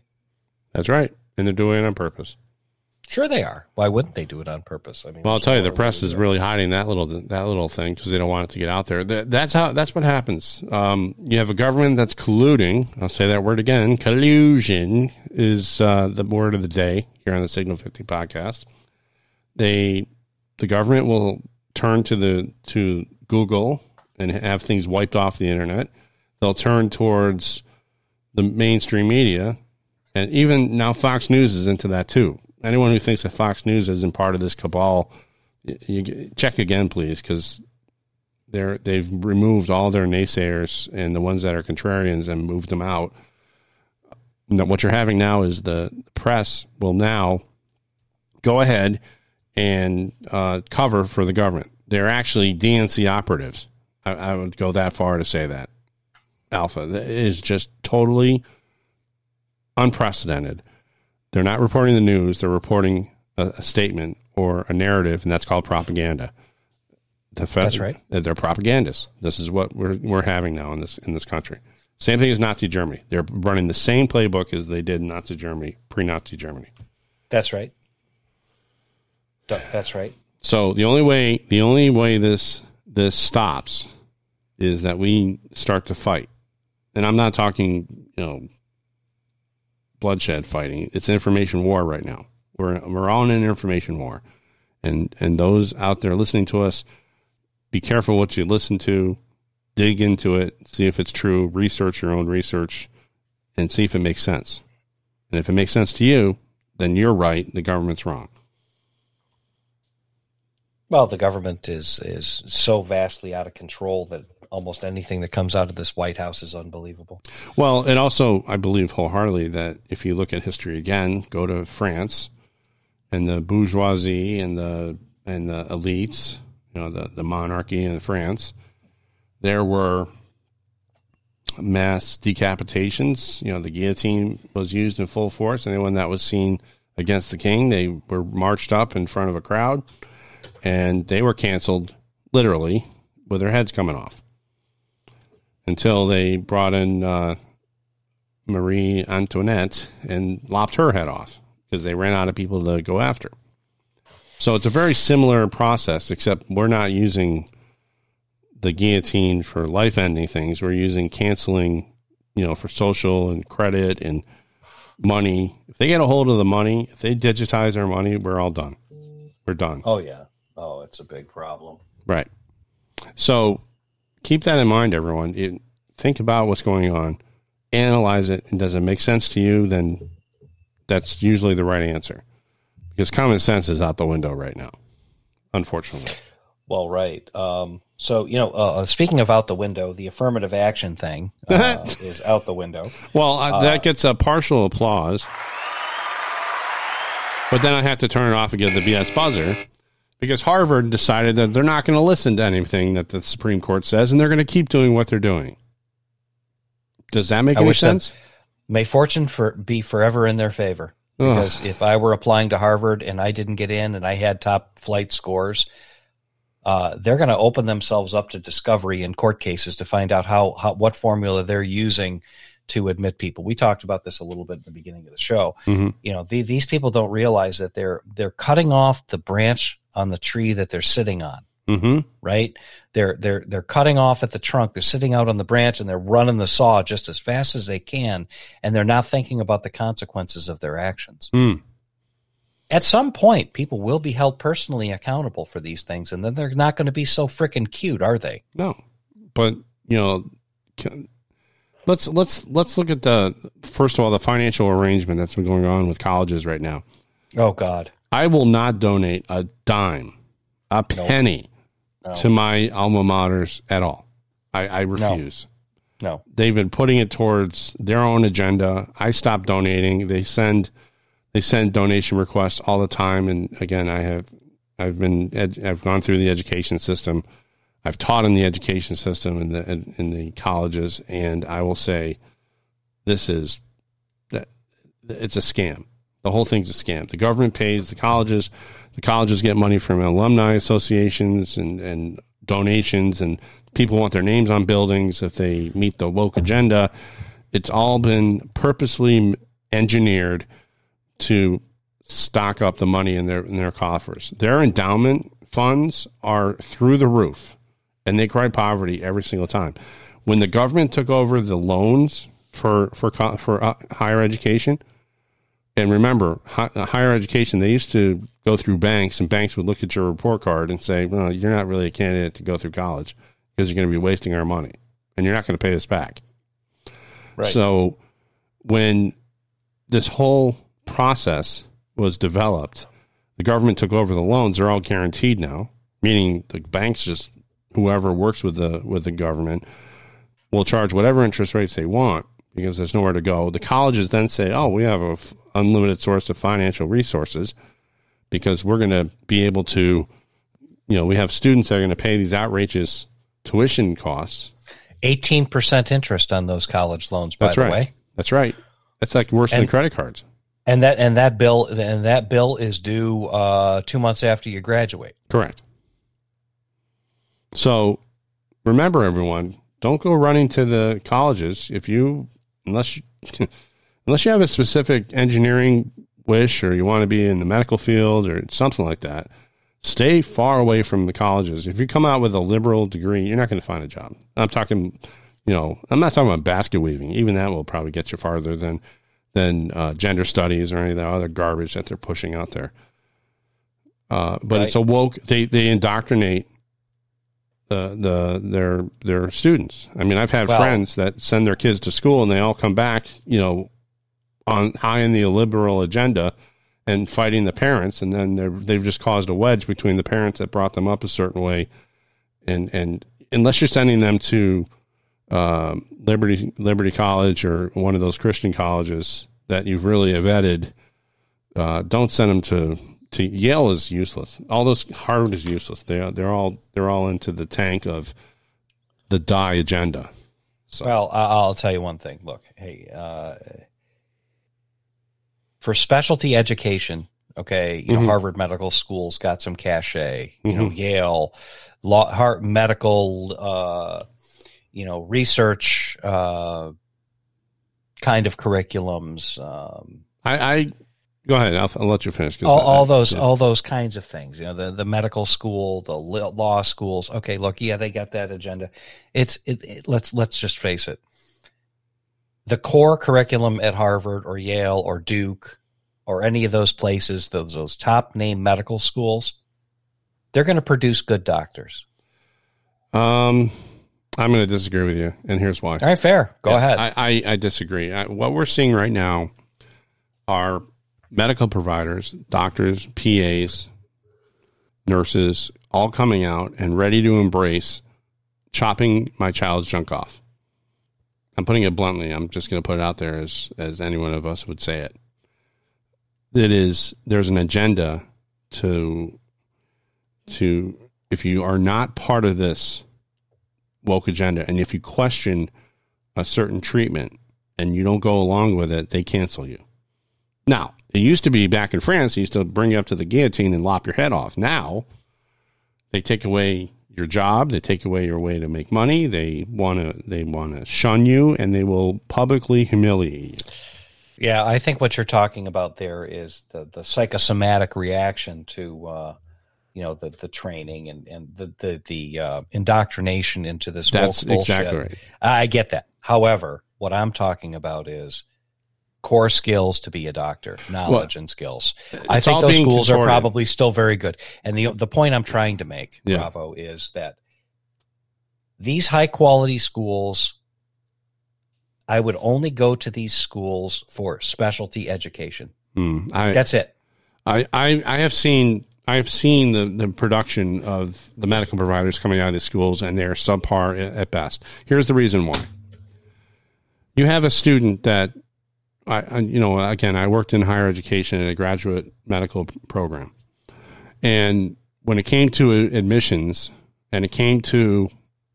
That's right. And they're doing it on purpose. Sure, they are. Why wouldn't they do it on purpose? I mean, well, I'll tell you, the press is really hiding that little that little thing because they don't want it to get out there. That's how. That's what happens. Um, you have a government that's colluding. I'll say that word again. Collusion is uh, the word of the day here on the Signal Fifty podcast. They, the government will turn to the to Google and have things wiped off the internet. They'll turn towards the mainstream media, and even now Fox News is into that too. Anyone who thinks that Fox News isn't part of this cabal, you, check again, please, because they're they've removed all their naysayers and the ones that are contrarians and moved them out. What you're having now is the press will now go ahead and uh, cover for the government. They're actually DNC operatives. I, I would go that far to say that. Alpha is just totally unprecedented. They're not reporting the news, they're reporting a, a statement or a narrative, and that's called propaganda. The that's right. They're propagandists. This is what we're we're having now in this in this country. Same thing as Nazi Germany. They're running the same playbook as they did in Nazi Germany, pre-Nazi Germany. That's right. That's right. So the only way the only way this this stops is that we start to fight and I'm not talking, you know, bloodshed fighting. It's information war right now. We're we're all in an information war, and and those out there listening to us, be careful what you listen to, dig into it, see if it's true, research your own research, and see if it makes sense. And if it makes sense to you, then you're right. The government's wrong. Well, the government is is so vastly out of control that almost anything that comes out of this White House is unbelievable. Well, and also I believe wholeheartedly that if you look at history again, go to France and the bourgeoisie and the and the elites, you know, the, the monarchy in France, there were mass decapitations. You know, the guillotine was used in full force. Anyone that was seen against the king, they were marched up in front of a crowd, and they were canceled literally with their heads coming off until they brought in uh, Marie Antoinette and lopped her head off because they ran out of people to go after. So it's a very similar process, except we're not using the guillotine for life ending things. We're using canceling, you know, for social and credit and money. If they get a hold of the money, if they digitize our money, we're all done. We're done. Oh, yeah. Oh, it's a big problem. Right. So keep that in mind, everyone. It, think about what's going on, analyze it, and does it make sense to you? Then that's usually the right answer because common sense is out the window right now, unfortunately. Well, right. Um, so, you know, uh, uh speaking of out the window, the affirmative action thing uh, <laughs> is out the window. Well, uh, that gets a partial applause. But then I have to turn it off and give the BS buzzer because Harvard decided that they're not going to listen to anything that the Supreme Court says and they're going to keep doing what they're doing. Does that make I any sense? May fortune for, be forever in their favor. Because Ugh. if I were applying to Harvard and I didn't get in and I had top flight scores, uh, they're going to open themselves up to discovery in court cases to find out how, how what formula they're using to admit people. We talked about this a little bit in the beginning of the show. Mm-hmm. You know, the, these people don't realize that they're they're cutting off the branch on the tree that they're sitting on. Mm-hmm. Right? They're they're they're cutting off at the trunk. They're sitting out on the branch and they're running the saw just as fast as they can, and they're not thinking about the consequences of their actions. Mm at some point, people will be held personally accountable for these things, and then they're not going to be so freaking cute, are they? No, but you know, let's let's let's look at the first of all the financial arrangement that's been going on with colleges right now. Oh God, I will not donate a dime, a penny no. to my alma maters at all. I, I refuse. No. no, they've been putting it towards their own agenda. I stopped donating. They send they send donation requests all the time. And again, I have I've been ed, I've gone through the education system. I've taught in the education system in the in, in the colleges, and I will say this is that it's a scam. The whole thing's a scam. The government pays the colleges. The colleges get money from alumni associations and, and donations, and people want their names on buildings if they meet the woke agenda. It's all been purposely engineered to stock up the money in their in their coffers. Their endowment funds are through the roof, and they cry poverty every single time. When the government took over the loans for for for uh, higher education, and remember, uh, higher education they used to go through banks, and banks would look at your report card and say, "Well, you're not really a candidate to go through college because you're going to be wasting our money, and you're not going to pay us back." Right. So when this whole process was developed, the government took over the loans. They're all guaranteed now, meaning the banks just whoever works with the with the government will charge whatever interest rates they want because there's nowhere to go. The colleges then say, "Oh, we have an unlimited source of financial resources because we're going to be able to, you know, we have students that are going to pay these outrageous tuition costs." Eighteen percent interest on those college loans. By That's the right. way, that's right. That's like worse and, than credit cards. And that and that bill and that bill is due uh, two months after you graduate. Correct. So remember, everyone, don't go running to the colleges if you unless you, <laughs> unless you have a specific engineering wish or you want to be in the medical field or something like that. Stay far away from the colleges. If you come out with a liberal degree, you're not going to find a job. I'm talking, you know, I'm not talking about basket weaving. Even that will probably get you farther than than uh, gender studies or any of the other garbage that they're pushing out there. Uh, but right. it's a woke. They they indoctrinate the the their their students. I mean, I've had well, friends that send their kids to school and they all come back, you know, on high in the liberal agenda and fighting the parents, and then they've just caused a wedge between the parents that brought them up a certain way, and and unless you're sending them to uh, Liberty Liberty College or one of those Christian colleges that you've really vetted, uh, don't send them to to Yale is useless. All those Harvard is useless. They they're all they're all into the tank of the die agenda. So. Well, I'll tell you one thing. Look, hey, uh, for specialty education, okay, you know, Mhm. Harvard Medical School's got some cachet. You know, Mhm. Yale, law, heart medical, uh, you know, research uh, kind of curriculums. Um, I, I go ahead. I'll, I'll let you finish. all, all those yeah. all those kinds of things you know the the medical school the law schools okay look yeah they got that agenda it's it, it- let's let's just face it the core curriculum at harvard or yale or duke or any of those places those those top name medical schools they're going to produce good doctors Um, I'm going to disagree with you, and here's why. all right fair go Yeah, ahead I, I, I disagree. I, what we're seeing right now are medical providers, doctors, PAs, nurses, all coming out and ready to embrace chopping my child's junk off. I'm putting it bluntly. I'm just going to put it out there as as any one of us would say it. It is there's an agenda to to if you are not part of this woke agenda and if you question a certain treatment and you don't go along with it, they cancel you. Now, it used to be back in France, they used to bring you up to the guillotine and lop your head off. Now, they take away your job, they take away your way to make money, they want to they want to shun you and they will publicly humiliate you. Yeah, I think what you're talking about there is the, the psychosomatic reaction to uh, you know the the training and and the the the uh, indoctrination into this That's bullshit. exactly right. I get that. However, what I'm talking about is core skills to be a doctor, knowledge and skills. I think those schools are probably still very good. And the the point I'm trying to make, Yeah. Bravo, is that these high quality schools I would only go to these schools for specialty education. Hmm. I, That's it. I, I, I have seen I have seen the, the production of the medical providers coming out of the schools, and they're subpar at best. Here's the reason why. You have a student that, I, I you know, again, I worked in higher education in a graduate medical program, and when it came to admissions and it came to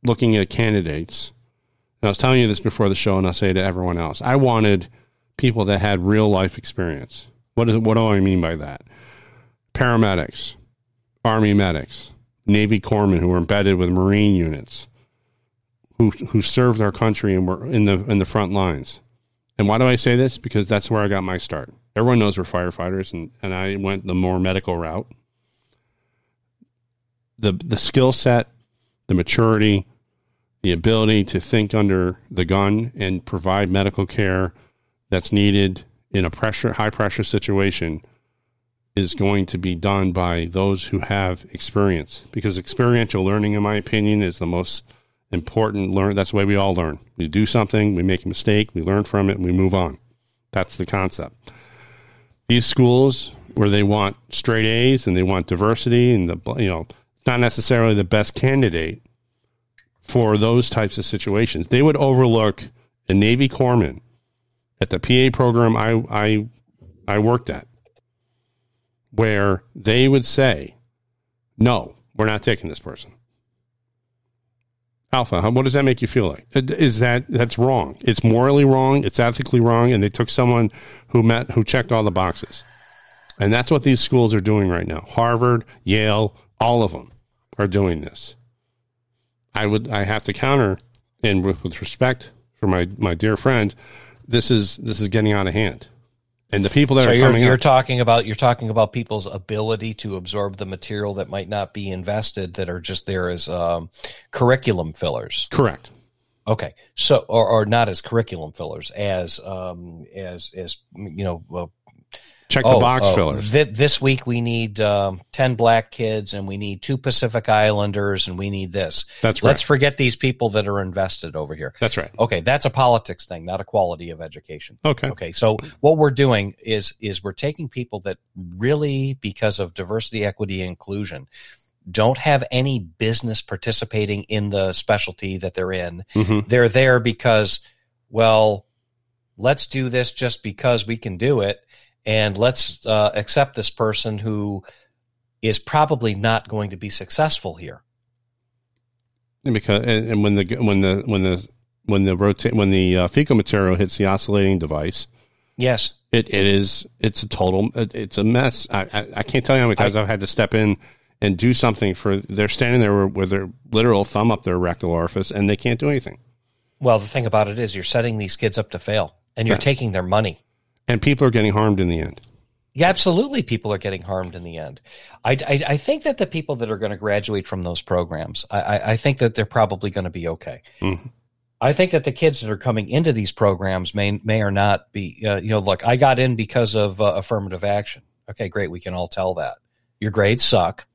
looking at candidates, and I was telling you this before the show, and I'll say to everyone else, I wanted people that had real life experience. What, is, what do I mean by that? Paramedics, Army medics, Navy corpsmen who were embedded with Marine units, who who served our country and were in the in the front lines. And why do I say this? Because that's where I got my start. Everyone knows we're firefighters, and, and I went the more medical route. The the skill set, the maturity, the ability to think under the gun and provide medical care that's needed in a pressure high pressure situation is going to be done by those who have experience because experiential learning in my opinion is the most important learn that's the way we all learn. We do something we make a mistake we learn from it and we move on. That's the concept. These schools where they want straight a's and they want diversity and the you know not necessarily the best candidate for those types of situations. They would overlook a navy corpsman at the pa program i i i worked at where they would say, "No, we're not taking this person." Alpha, what does that make you feel like? Uh, Is that that's wrong? It's morally wrong. It's ethically wrong, and they took someone who met who checked all the boxes, and that's what these schools are doing right now. Harvard, Yale, all of them are doing this. I would I have to counter, and with, with respect for my my dear friend, this is this is getting out of hand, and the people that So are you're, coming you're up, talking about you're talking about people's ability to absorb the material that might not be invested that are just there as um, curriculum fillers. correct. Okay, so or, or not as curriculum fillers as um, as as you know. Check the oh, box oh, fillers. thi- this week we need um, ten black kids and we need two Pacific Islanders and we need this. That's right. Let's forget these people that are invested over here. That's right. Okay, that's a politics thing, not a quality of education. Okay. Okay, so what we're doing is is we're taking people that really, because of diversity, equity, inclusion, don't have any business participating in the specialty that they're in. hmm They're there because, well, let's do this just because we can do it, and let's uh, accept this person who is probably not going to be successful here. Because and, and when the when the when the when the rota- when the uh, fecal material hits the oscillating device, Yes. it, it is it's a total it, it's a mess. I, I I can't tell you how many times I, have had to step in and do something for. They're standing there with their literal thumb up their rectal orifice and they can't do anything. Well, the thing about it is you're setting these kids up to fail and you're Yeah. taking their money. And people are getting harmed in the end. Yeah, absolutely. People are getting harmed in the end. I, I, I think that the people that are going to graduate from those programs, I, I, think that they're probably going to be okay. Mhm. I think that the kids that are coming into these programs may may or not be. Uh, you know, look, I got in because of uh, affirmative action. Okay, great. We can all tell that your grades suck.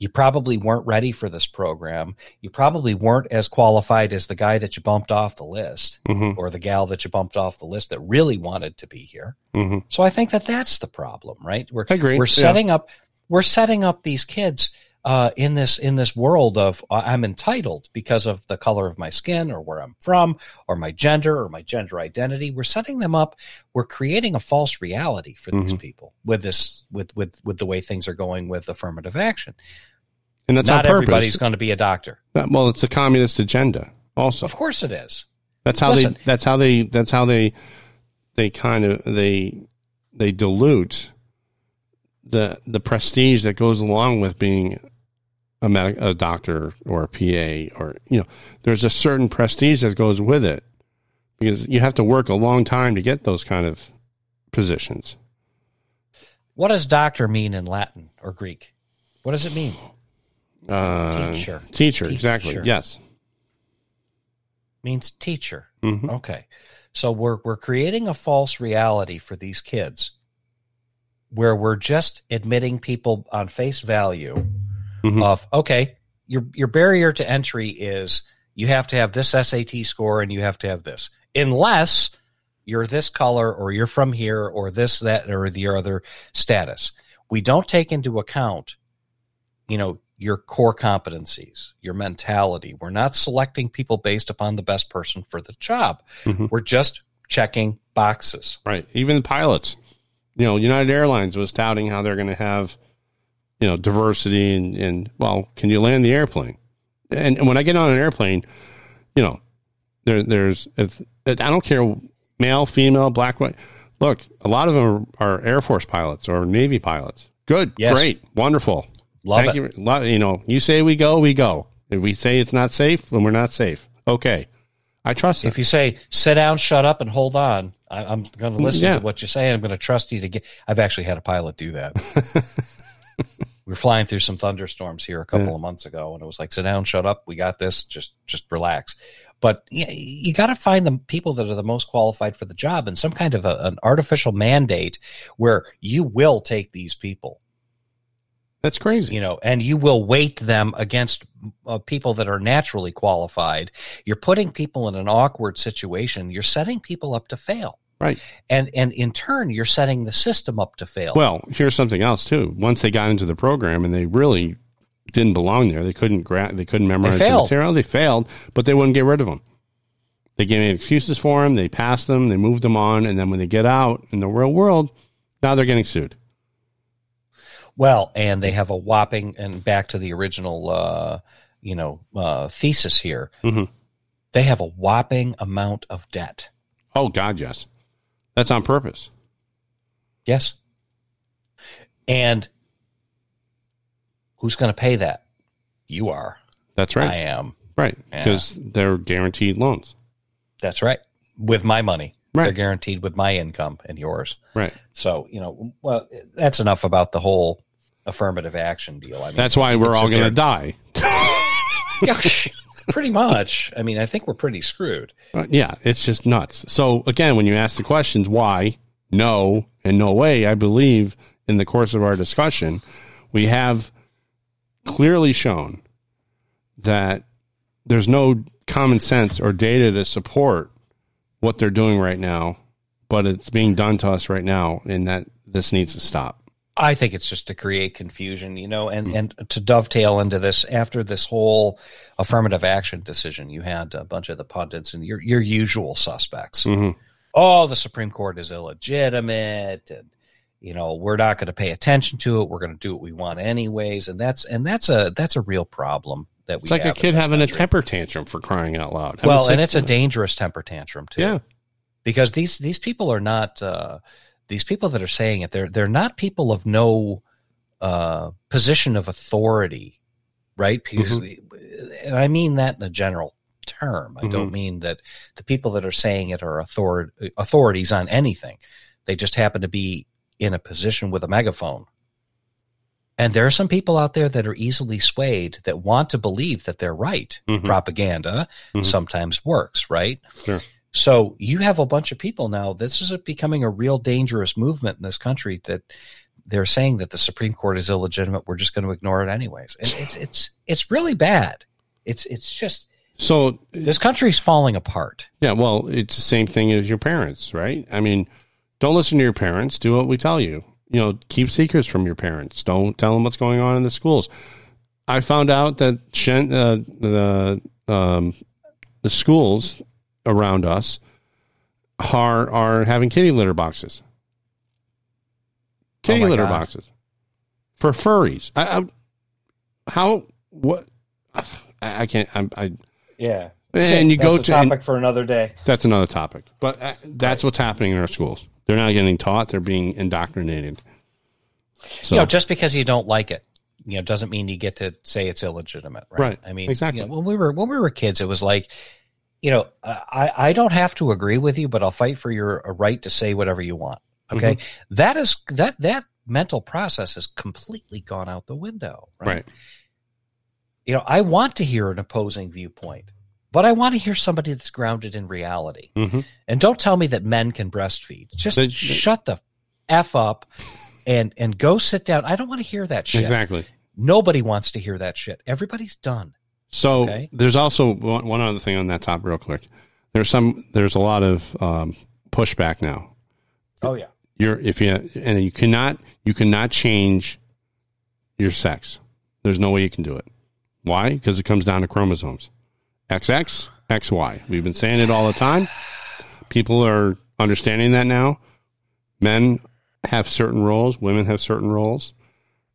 You probably weren't ready for this program. You probably weren't as qualified as the guy that you bumped off the list hmm or the gal that you bumped off the list that really wanted to be here. hmm So I think that that's the problem, right? We're I agree. we're Yeah. setting up we're setting up these kids uh, in this in this world of uh, I'm entitled because of the color of my skin or where I'm from or my gender or my gender identity. We're setting them up. We're creating a false reality for these Mhm. people with this with with with the way things are going with affirmative action. And that's Not everybody's going to be a doctor. Well, it's a communist agenda. Also, Of course it is. That's how Listen. they. That's how they. That's how they. They kind of they they dilute the the prestige that goes along with being a medic, a doctor or a PA or you know there's a certain prestige that goes with it because you have to work a long time to get those kind of positions. What does doctor mean in Latin or Greek? What does it mean? <sighs> Uh, Teacher. teacher, exactly. Teacher. Yes. means teacher. hmm Okay. So we're we're creating a false reality for these kids where we're just admitting people on face value Mhm. of okay, your your barrier to entry is you have to have this SAT score and you have to have this. Unless you're this color or you're from here or this that or the other status. We don't take into account you know your core competencies, your mentality. We're not selecting people based upon the best person for the job. Mhm. We're just checking boxes. Right. Even the pilots. You know, United Airlines was touting how they're going to have, you know, diversity and, and well, can you land the airplane? And, and when I get on an airplane, you know, there there's if I don't care male, female, black, white. Look, a lot of them are, are Air Force pilots or Navy pilots. Good, Yes. great, wonderful. Love Thank it. you. Lo- You know, you say we go, we go. If we say it's not safe, then we're not safe. Okay, I trust it. If you say sit down, shut up, and hold on, I, I'm going to listen Yeah. to what you're saying. I'm going to trust you to get. I've actually had a pilot do that. <laughs> we were flying through some thunderstorms here a couple Yeah. of months ago, and it was like, sit down, shut up, we got this. Just just relax. But you, you got to find the people that are the most qualified for the job, and some kind of a, an artificial mandate where you will take these people. That's crazy. you know, and you will weight them against uh, people that are naturally qualified. You're putting people in an awkward situation. You're setting people up to fail, Right. and and in turn, you're setting the system up to fail. Well, here's something else too. Once they got into the program and they really didn't belong there, they couldn't gra- they couldn't memorize the failed. material. They failed, but they wouldn't get rid of them. They gave me excuses for them. They passed them. They moved them on, and then when they get out in the real world, now they're getting sued. Well, and they have a whopping and back to the original, uh, you know, uh, thesis here. Mhm. They have a whopping amount of debt. Oh God, yes, that's on purpose. Yes, and who's going to pay that? You are. That's right. I am. right, Yeah. because they're guaranteed loans. That's right. With my money. Right. They're guaranteed with my income and yours. right. So, you know, well, that's enough about the whole affirmative action deal. I mean, That's why we're all going to die. <laughs> <laughs> Oh, Pretty much. I mean, I think we're pretty screwed. Uh, yeah, it's just nuts. So again, when you ask the questions why, no, and no way, I believe in the course of our discussion, we have clearly shown that there's no common sense or data to support what they're doing right now, but it's being done to us right now, and that this needs to stop. I think it's just to create confusion, you know, and, and to dovetail into this after this whole affirmative action decision, you had a bunch of the pundits and your your usual suspects. hmm oh, the Supreme Court is illegitimate, and you know we're not going to pay attention to it. We're going to do what we want anyways, and that's and that's a that's a real problem. that we. It's like a kid having country. a temper tantrum for crying out loud. Well, and it's a dangerous temper tantrum too. yeah. because these these people are not uh, these people that are saying it. They're they're not people of no uh, position of authority, right? Because, and I mean that in a general term. I don't mean that the people that are saying it are author- authorities on anything. They just happen to be in a position with a megaphone. And there are some people out there that are easily swayed that want to believe that they're right. Mhm. Propaganda Mhm. sometimes works, right? Sure. So you have a bunch of people now. This is becoming a real dangerous movement in this country that they're saying that the Supreme Court is illegitimate. We're just going to ignore it anyways. And it's it's it's really bad. It's it's just So this country's falling apart. yeah, well, it's the same thing as your parents, right? I mean, don't listen to your parents. Do what we tell you. You know, keep secrets from your parents. Don't tell them what's going on in the schools. I found out that Shen, uh, the um, the schools around us are are having kitty litter boxes. Kitty Oh litter God. boxes for furries. I, I how what I, I can't. I, I Yeah. And you That's go a to- and- topic for another day. that's another topic. But uh, that's what's happening in our schools. They're not getting taught; they're being indoctrinated. So you know, just because you don't like it, you know, doesn't mean you get to say it's illegitimate, right? Right. I mean, Exactly. You know, when we were when we were kids, it was like, you know, I I don't have to agree with you, but I'll fight for your right to say whatever you want. Okay, Mm-hmm. That is that that mental process has completely gone out the window, right? right, You know, I want to hear an opposing viewpoint, but I want to hear somebody that's grounded in reality. Mhm. And don't tell me that men can breastfeed. Just shut the f up and and go sit down. I don't want to hear that shit. exactly. Nobody wants to hear that shit. Everybody's done. So Okay. there's also one, one other thing on that top, real quick. There's some. There's a lot of um, pushback now. Oh yeah. You're if you and you cannot you cannot change your sex. There's no way you can do it. Why? Because it comes down to chromosomes. XX, XY. We've been saying it all the time. People are understanding that now. Men have certain roles, women have certain roles,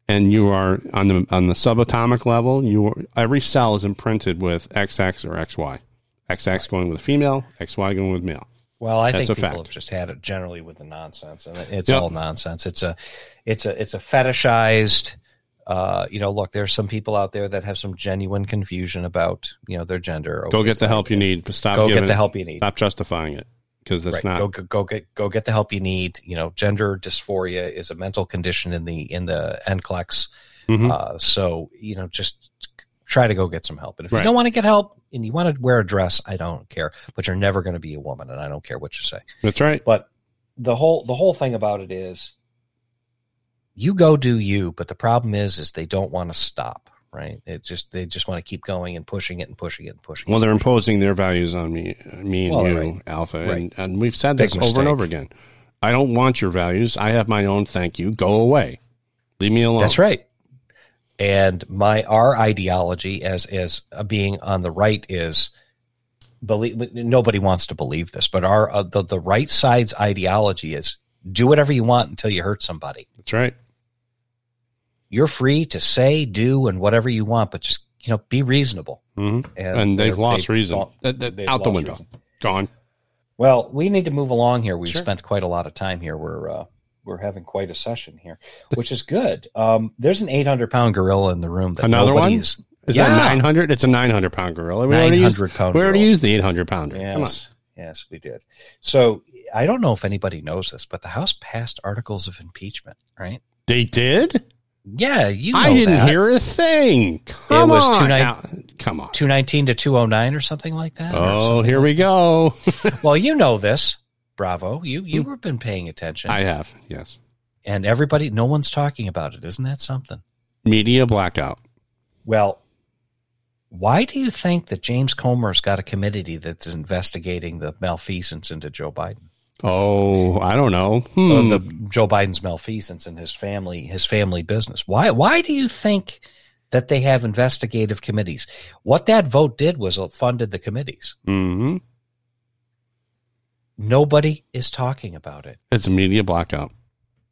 and you are on the on the subatomic level. You are, every cell is imprinted with XX or XY. XX going with female, XY going with male. Well, I That's think people fact. have just had it generally with the nonsense, and it's Yep. all nonsense. It's a, it's a, it's a fetishized. Uh, you know, look, there's some people out there that have some genuine confusion about you know their gender. Go get the help you need. Stop Go giving, get the help you need. Stop justifying it because that's Right. not. Go, go go get go get the help you need. You know, gender dysphoria is a mental condition in the in the NCLEX. Mhm. Uh, so you know, just try to go get some help. And if Right. you don't want to get help and you want to wear a dress, I don't care. But you're never going to be a woman, and I don't care what you say. That's right. But the whole the whole thing about it is, you go do you. But the problem is, is they don't want to stop. Right? It just they just want to keep going and pushing it and pushing it and pushing. Well, it. they're imposing their values on me, me and Well, you, right. Alpha, Right. and, and we've said Big this over and over again. I don't want your values. I have my own. Thank you. Go away. Leave me alone. That's right. And my our ideology as as uh, being on the right is believe nobody wants to believe this, but our uh, the the right side's ideology is do whatever you want until you hurt somebody. That's right. You're free to say, do, and whatever you want, but just you know be reasonable. hmm And, And, they've lost they've reason. gone- That- that- they've out the window. reason. Gone. Well, we need to move along here. We've Sure. spent quite a lot of time here. We're uh, we're having quite a session here, which is good. Um, there's an 800 pound gorilla in the room. That Another one? Is Yeah. that 900? It's a 900 pound gorilla. We already used, 900 pound we already gorilla. used the 800 pounder. Yes, yes, we did. So I don't know if anybody knows this, but the House passed articles of impeachment, right? They did? Yeah, you. Know I didn't that. hear a thing. Come was on. two nine- Come on. two nineteen to two oh nine or something like that. Oh, here like- we go. <laughs> Well, you know this. Bravo, you you hmm. have been paying attention, I have. Yes. and everybody, no one's talking about it. Isn't that something? Media blackout. Well, why do you think that James Comer's got a committee that's investigating the malfeasance into Joe Biden? Oh, I don't know. Hmm. the Joe Biden's malfeasance and his family his family business. Why why do you think that they have investigative committees? What that vote did was it funded the committees. hmm Nobody is talking about it. It's a media blackout.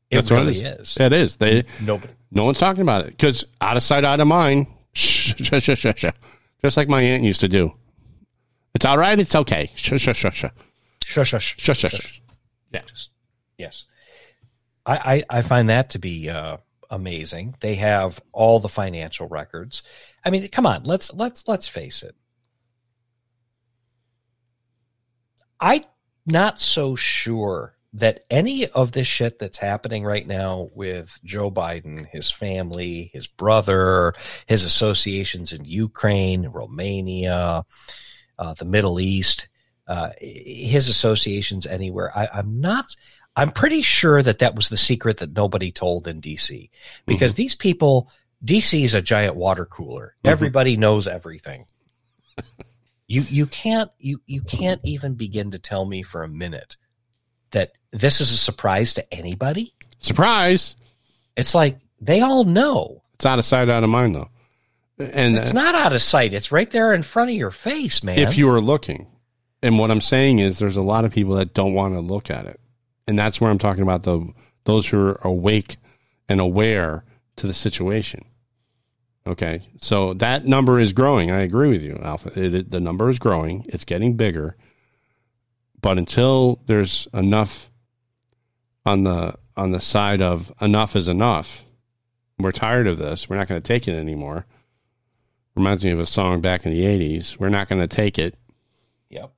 That's what it really is. is. It is. They Nobody. no one's talking about it because out of sight, out of mind. Shh, shh, shh, shh, shh. Just like my aunt used to do. It's all right. It's okay. Shh, shh, shh, shh. Shush, shush. Shh, shh, shh. Yeah. Yes. I, I, I find that to be uh, amazing. They have all the financial records. I mean, come on, let's let's let's face it. I'm not so sure that any of this shit that's happening right now with Joe Biden, his family, his brother, his associations in Ukraine, Romania, uh, the Middle East, uh, his associations anywhere. I, I'm not. I'm pretty sure that that was the secret that nobody told in DC because these people, DC is a giant water cooler. Everybody knows everything. you you can't you you can't even begin to tell me for a minute that this is a surprise to anybody. Surprise. It's like they all know. It's out of sight, out of mind, though. And It's not out of sight. It's right there in front of your face, man. if you were looking, and what I'm saying is, there's a lot of people that don't want to look at it, and that's where I'm talking about the those who are awake and aware to the situation. Okay, so that number is growing. I agree with you, Alpha. It, it- the number is growing. It's getting bigger, but until there's enough on the on the side of enough is enough, we're tired of this. We're not going to take it anymore. Reminds me of a song back in the '80s. We're not going to take it yep.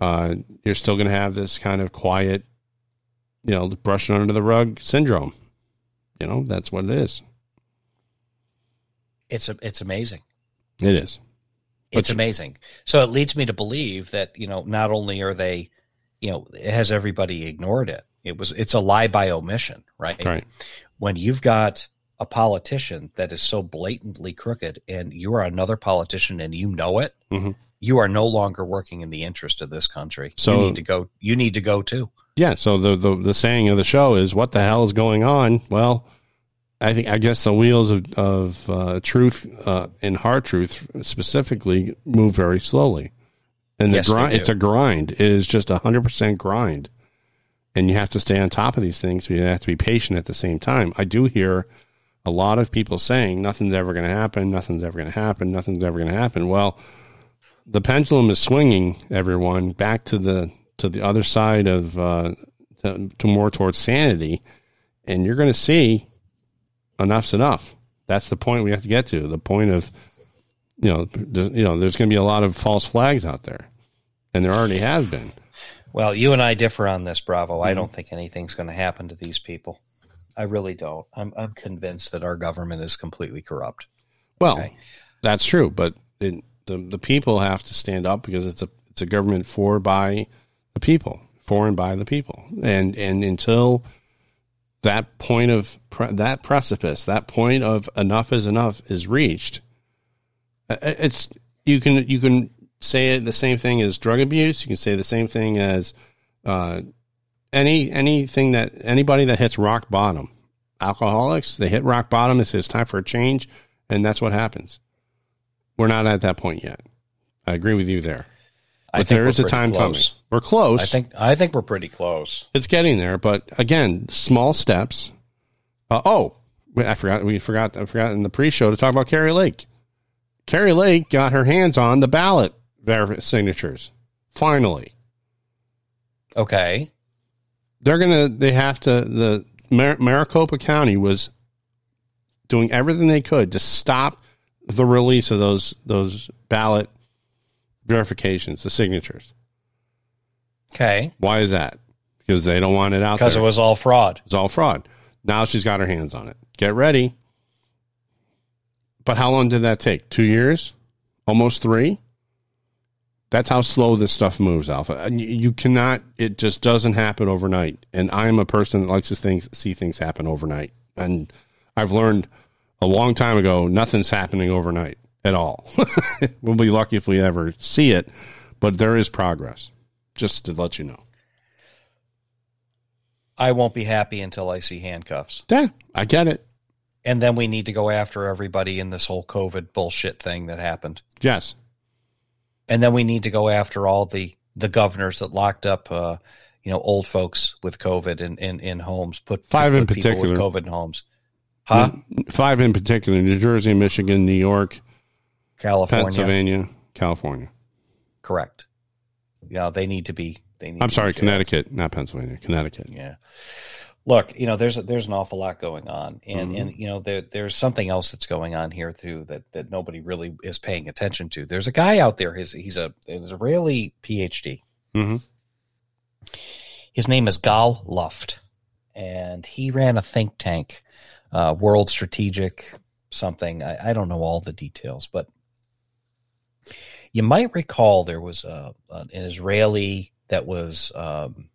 Uh, you're still going to have this kind of quiet, you know, brushing under the rug syndrome. You know, that's what it is. It's a, it's amazing. It is. It's amazing. So it leads me to believe that you know not only are they, you know, has everybody ignored it? It was it's a lie by omission, right? Right. When you've got a politician that is so blatantly crooked, and you are another politician and you know it, Mhm. you are no longer working in the interest of this country. So- you need to go. You need to go too. Yeah. So the, the the saying of the show is, "What the hell is going on?" Well, I think I guess the wheels of of uh, truth uh, and hard truth specifically move very slowly, and the Yes, grind. It's a grind. It is just a hundred percent grind, and you have to stay on top of these things. You have to be patient at the same time. I do hear a lot of people saying nothing's ever going to happen. Nothing's ever going to happen. Nothing's ever going to happen. Well, the pendulum is swinging. Everyone back to the to the other side of uh, to, to more towards sanity, and you're going to see enough's enough. That's the point we have to get to. The point of you know, there's, you know, there's going to be a lot of false flags out there, and there already has been. Well, you and I differ on this, Bravo. Mm-hmm. I don't think anything's going to happen to these people. I really don't. I'm I'm convinced that our government is completely corrupt. Well, Okay. that's true, but it, the the people have to stand up because it's a it's a government for by the people, for and by the people, and and until that point of pre- that precipice, that point of enough is enough is reached, uh, it's you can you can say the same thing as drug abuse. You can say the same thing as uh, any anything that anybody that hits rock bottom. Alcoholics, they hit rock bottom. It says time for a change, and that's what happens. We're not at that point yet. I agree with you there. I But think there a time close. coming. We're close. I think I think we're pretty close. it's getting there, but again, small steps. Uh, oh, I forgot. We forgot. I forgot in the pre-show to talk about Kari Lake. Kari Lake got her hands on the ballot signatures. Finally, Okay. They're gonna. They have to. The Mar- Maricopa County was doing everything they could to stop the release of those those ballot verifications, the signatures. Okay. Why is that? Because they don't want it out Because it was all fraud. It's all fraud. Now she's got her hands on it. Get ready. But how long did that take? Two years? Almost three? That's how slow this stuff moves, Alpha. And you- cannot, it just doesn't happen overnight. And I'm a person that likes to see things happen overnight. And I've learned a long time ago nothing's happening overnight at all. <laughs> we'll be lucky if we ever see it, but there is progress, just to let you know. I won't be happy until I see handcuffs. Yeah, I get it. And then we need to go after everybody in this whole COVID bullshit thing that happened. Yes. And then we need to go after all the the governors that locked up uh, you know, old folks with COVID in, in, in homes, put Five put in people with particular. COVID in homes. Huh? Five in particular: New Jersey, Michigan, New York, California. Pennsylvania, California. Correct. Yeah, they need to be. They need. I'm sorry. Connecticut, not Pennsylvania. Connecticut. Yeah. Look, you know, there's there's an awful lot going on, and Mhm. and you know, there there's something else that's going on here too that that nobody really is paying attention to. There's a guy out there. He's he's a an Israeli PhD. hmm His name is Gal Luft, and he ran a think tank, uh, World Strategic something. I, I don't know all the details, but you might recall there was a, an Israeli that was um,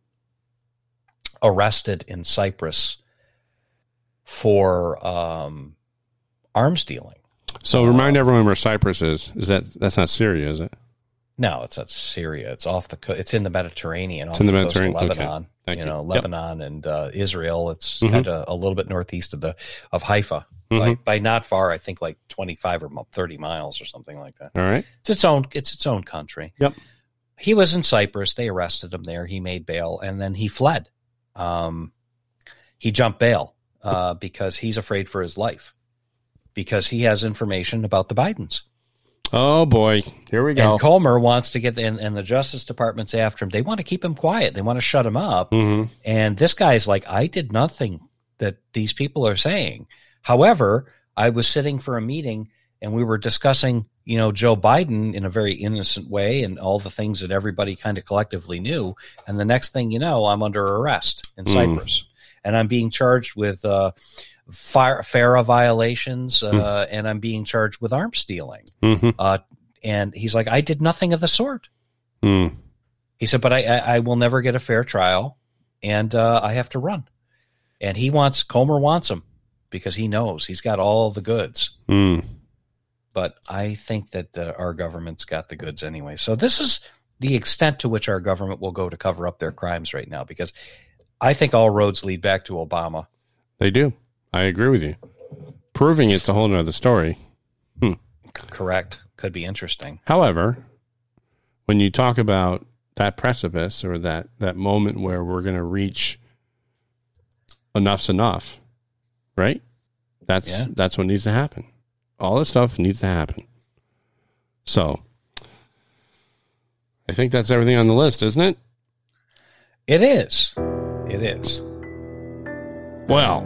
arrested in Cyprus for um, arms dealing. So remind everyone where Cyprus is. Is that that's not Syria, is it? No, it's not Syria. It's off the. Co- it's in the Mediterranean. It's in the the Mediterranean. Okay. Lebanon. Thank you you. know, Yep. Lebanon and uh, Israel. It's Mhm. kind of a little bit northeast of the of Haifa. Mhm. By, by not far, I think like twenty five or thirty miles or something like that. All right. It's its own. It's its own country. Yep. He was in Cyprus. They arrested him there. He made bail, and then he fled. Um, he jumped bail uh, because he's afraid for his life because he has information about the Bidens. Oh boy, here we go. And Comer wants to get, in, and the Justice Department's after him. They want to keep him quiet. They want to shut him up. hmm And this guy's like, I did nothing that these people are saying. However, I was sitting for a meeting and we were discussing, you know, Joe Biden in a very innocent way and all the things that everybody kind of collectively knew. And the next thing you know, I'm under arrest in Mm. Cyprus and I'm being charged with, uh, fire, FARA violations, uh, and I'm being charged with arms stealing. hmm Uh, and he's like, I did nothing of the sort. Mm. He said, but I, I, I will never get a fair trial and uh, I have to run. And he wants, Comer wants him because he knows he's got all the goods. But I think that uh, our government's got the goods anyway. So this is the extent to which our government will go to cover up their crimes right now because I think all roads lead back to Obama. They do. I agree with you. Proving it's a whole nother story. C- correct. Could be interesting. However, when you talk about that precipice or that that moment where we're going to reach enough's enough, right? That's Yeah. that's what needs to happen. All this stuff needs to happen. So, I think that's everything on the list, isn't it? It is. It is. Well,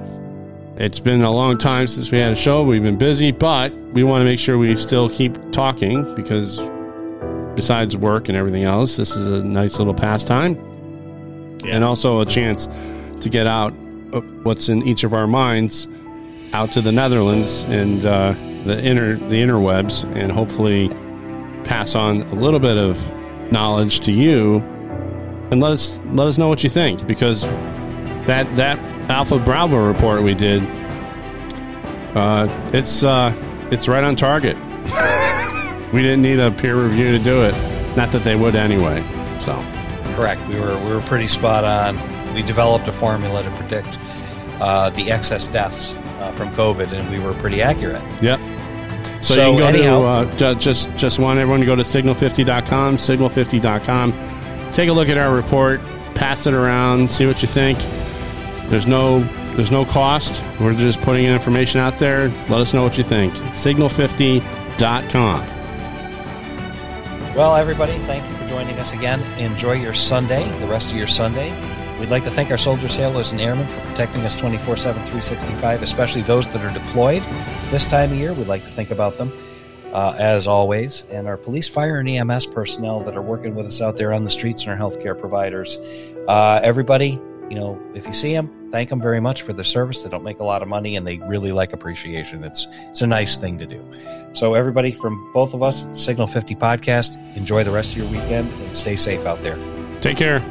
it's been a long time since we had a show. We've been busy, but we want to make sure we still keep talking because besides work and everything else, this is a nice little pastime and also a chance to get out of what's in each of our minds out to the Netherlands and uh, the inner the interwebs and hopefully pass on a little bit of knowledge to you and let us let us know what you think because that that Alpha Bravo report we did uh, it's uh, it's right on target. <laughs> we didn't need a peer review to do it. Not that they would anyway. So Correct. We were we were pretty spot on. We developed a formula to predict uh, the excess deaths uh, from COVID, and we were pretty accurate. Yep. So, So you can go anyhow- to uh, just just want everyone to go to signal50.com, signal50.com. Take a look at our report, pass it around, see what you think. There's no there's no cost. We're just putting information out there. Let us know what you think. Signal50.com. Well, everybody, thank you for joining us again. Enjoy your Sunday, the rest of your Sunday. We'd like to thank our soldiers, sailors, and airmen for protecting us 24 7, 365, especially those that are deployed this time of year. We'd like to think about them, uh, as always. And our police, fire, and EMS personnel that are working with us out there on the streets and our healthcare providers. Uh, everybody, you know, if you see them, thank them very much for their service. They don't make a lot of money and they really like appreciation. It's, it's a nice thing to do. So, everybody, from both of us, Signal 50 Podcast, enjoy the rest of your weekend and stay safe out there. Take care.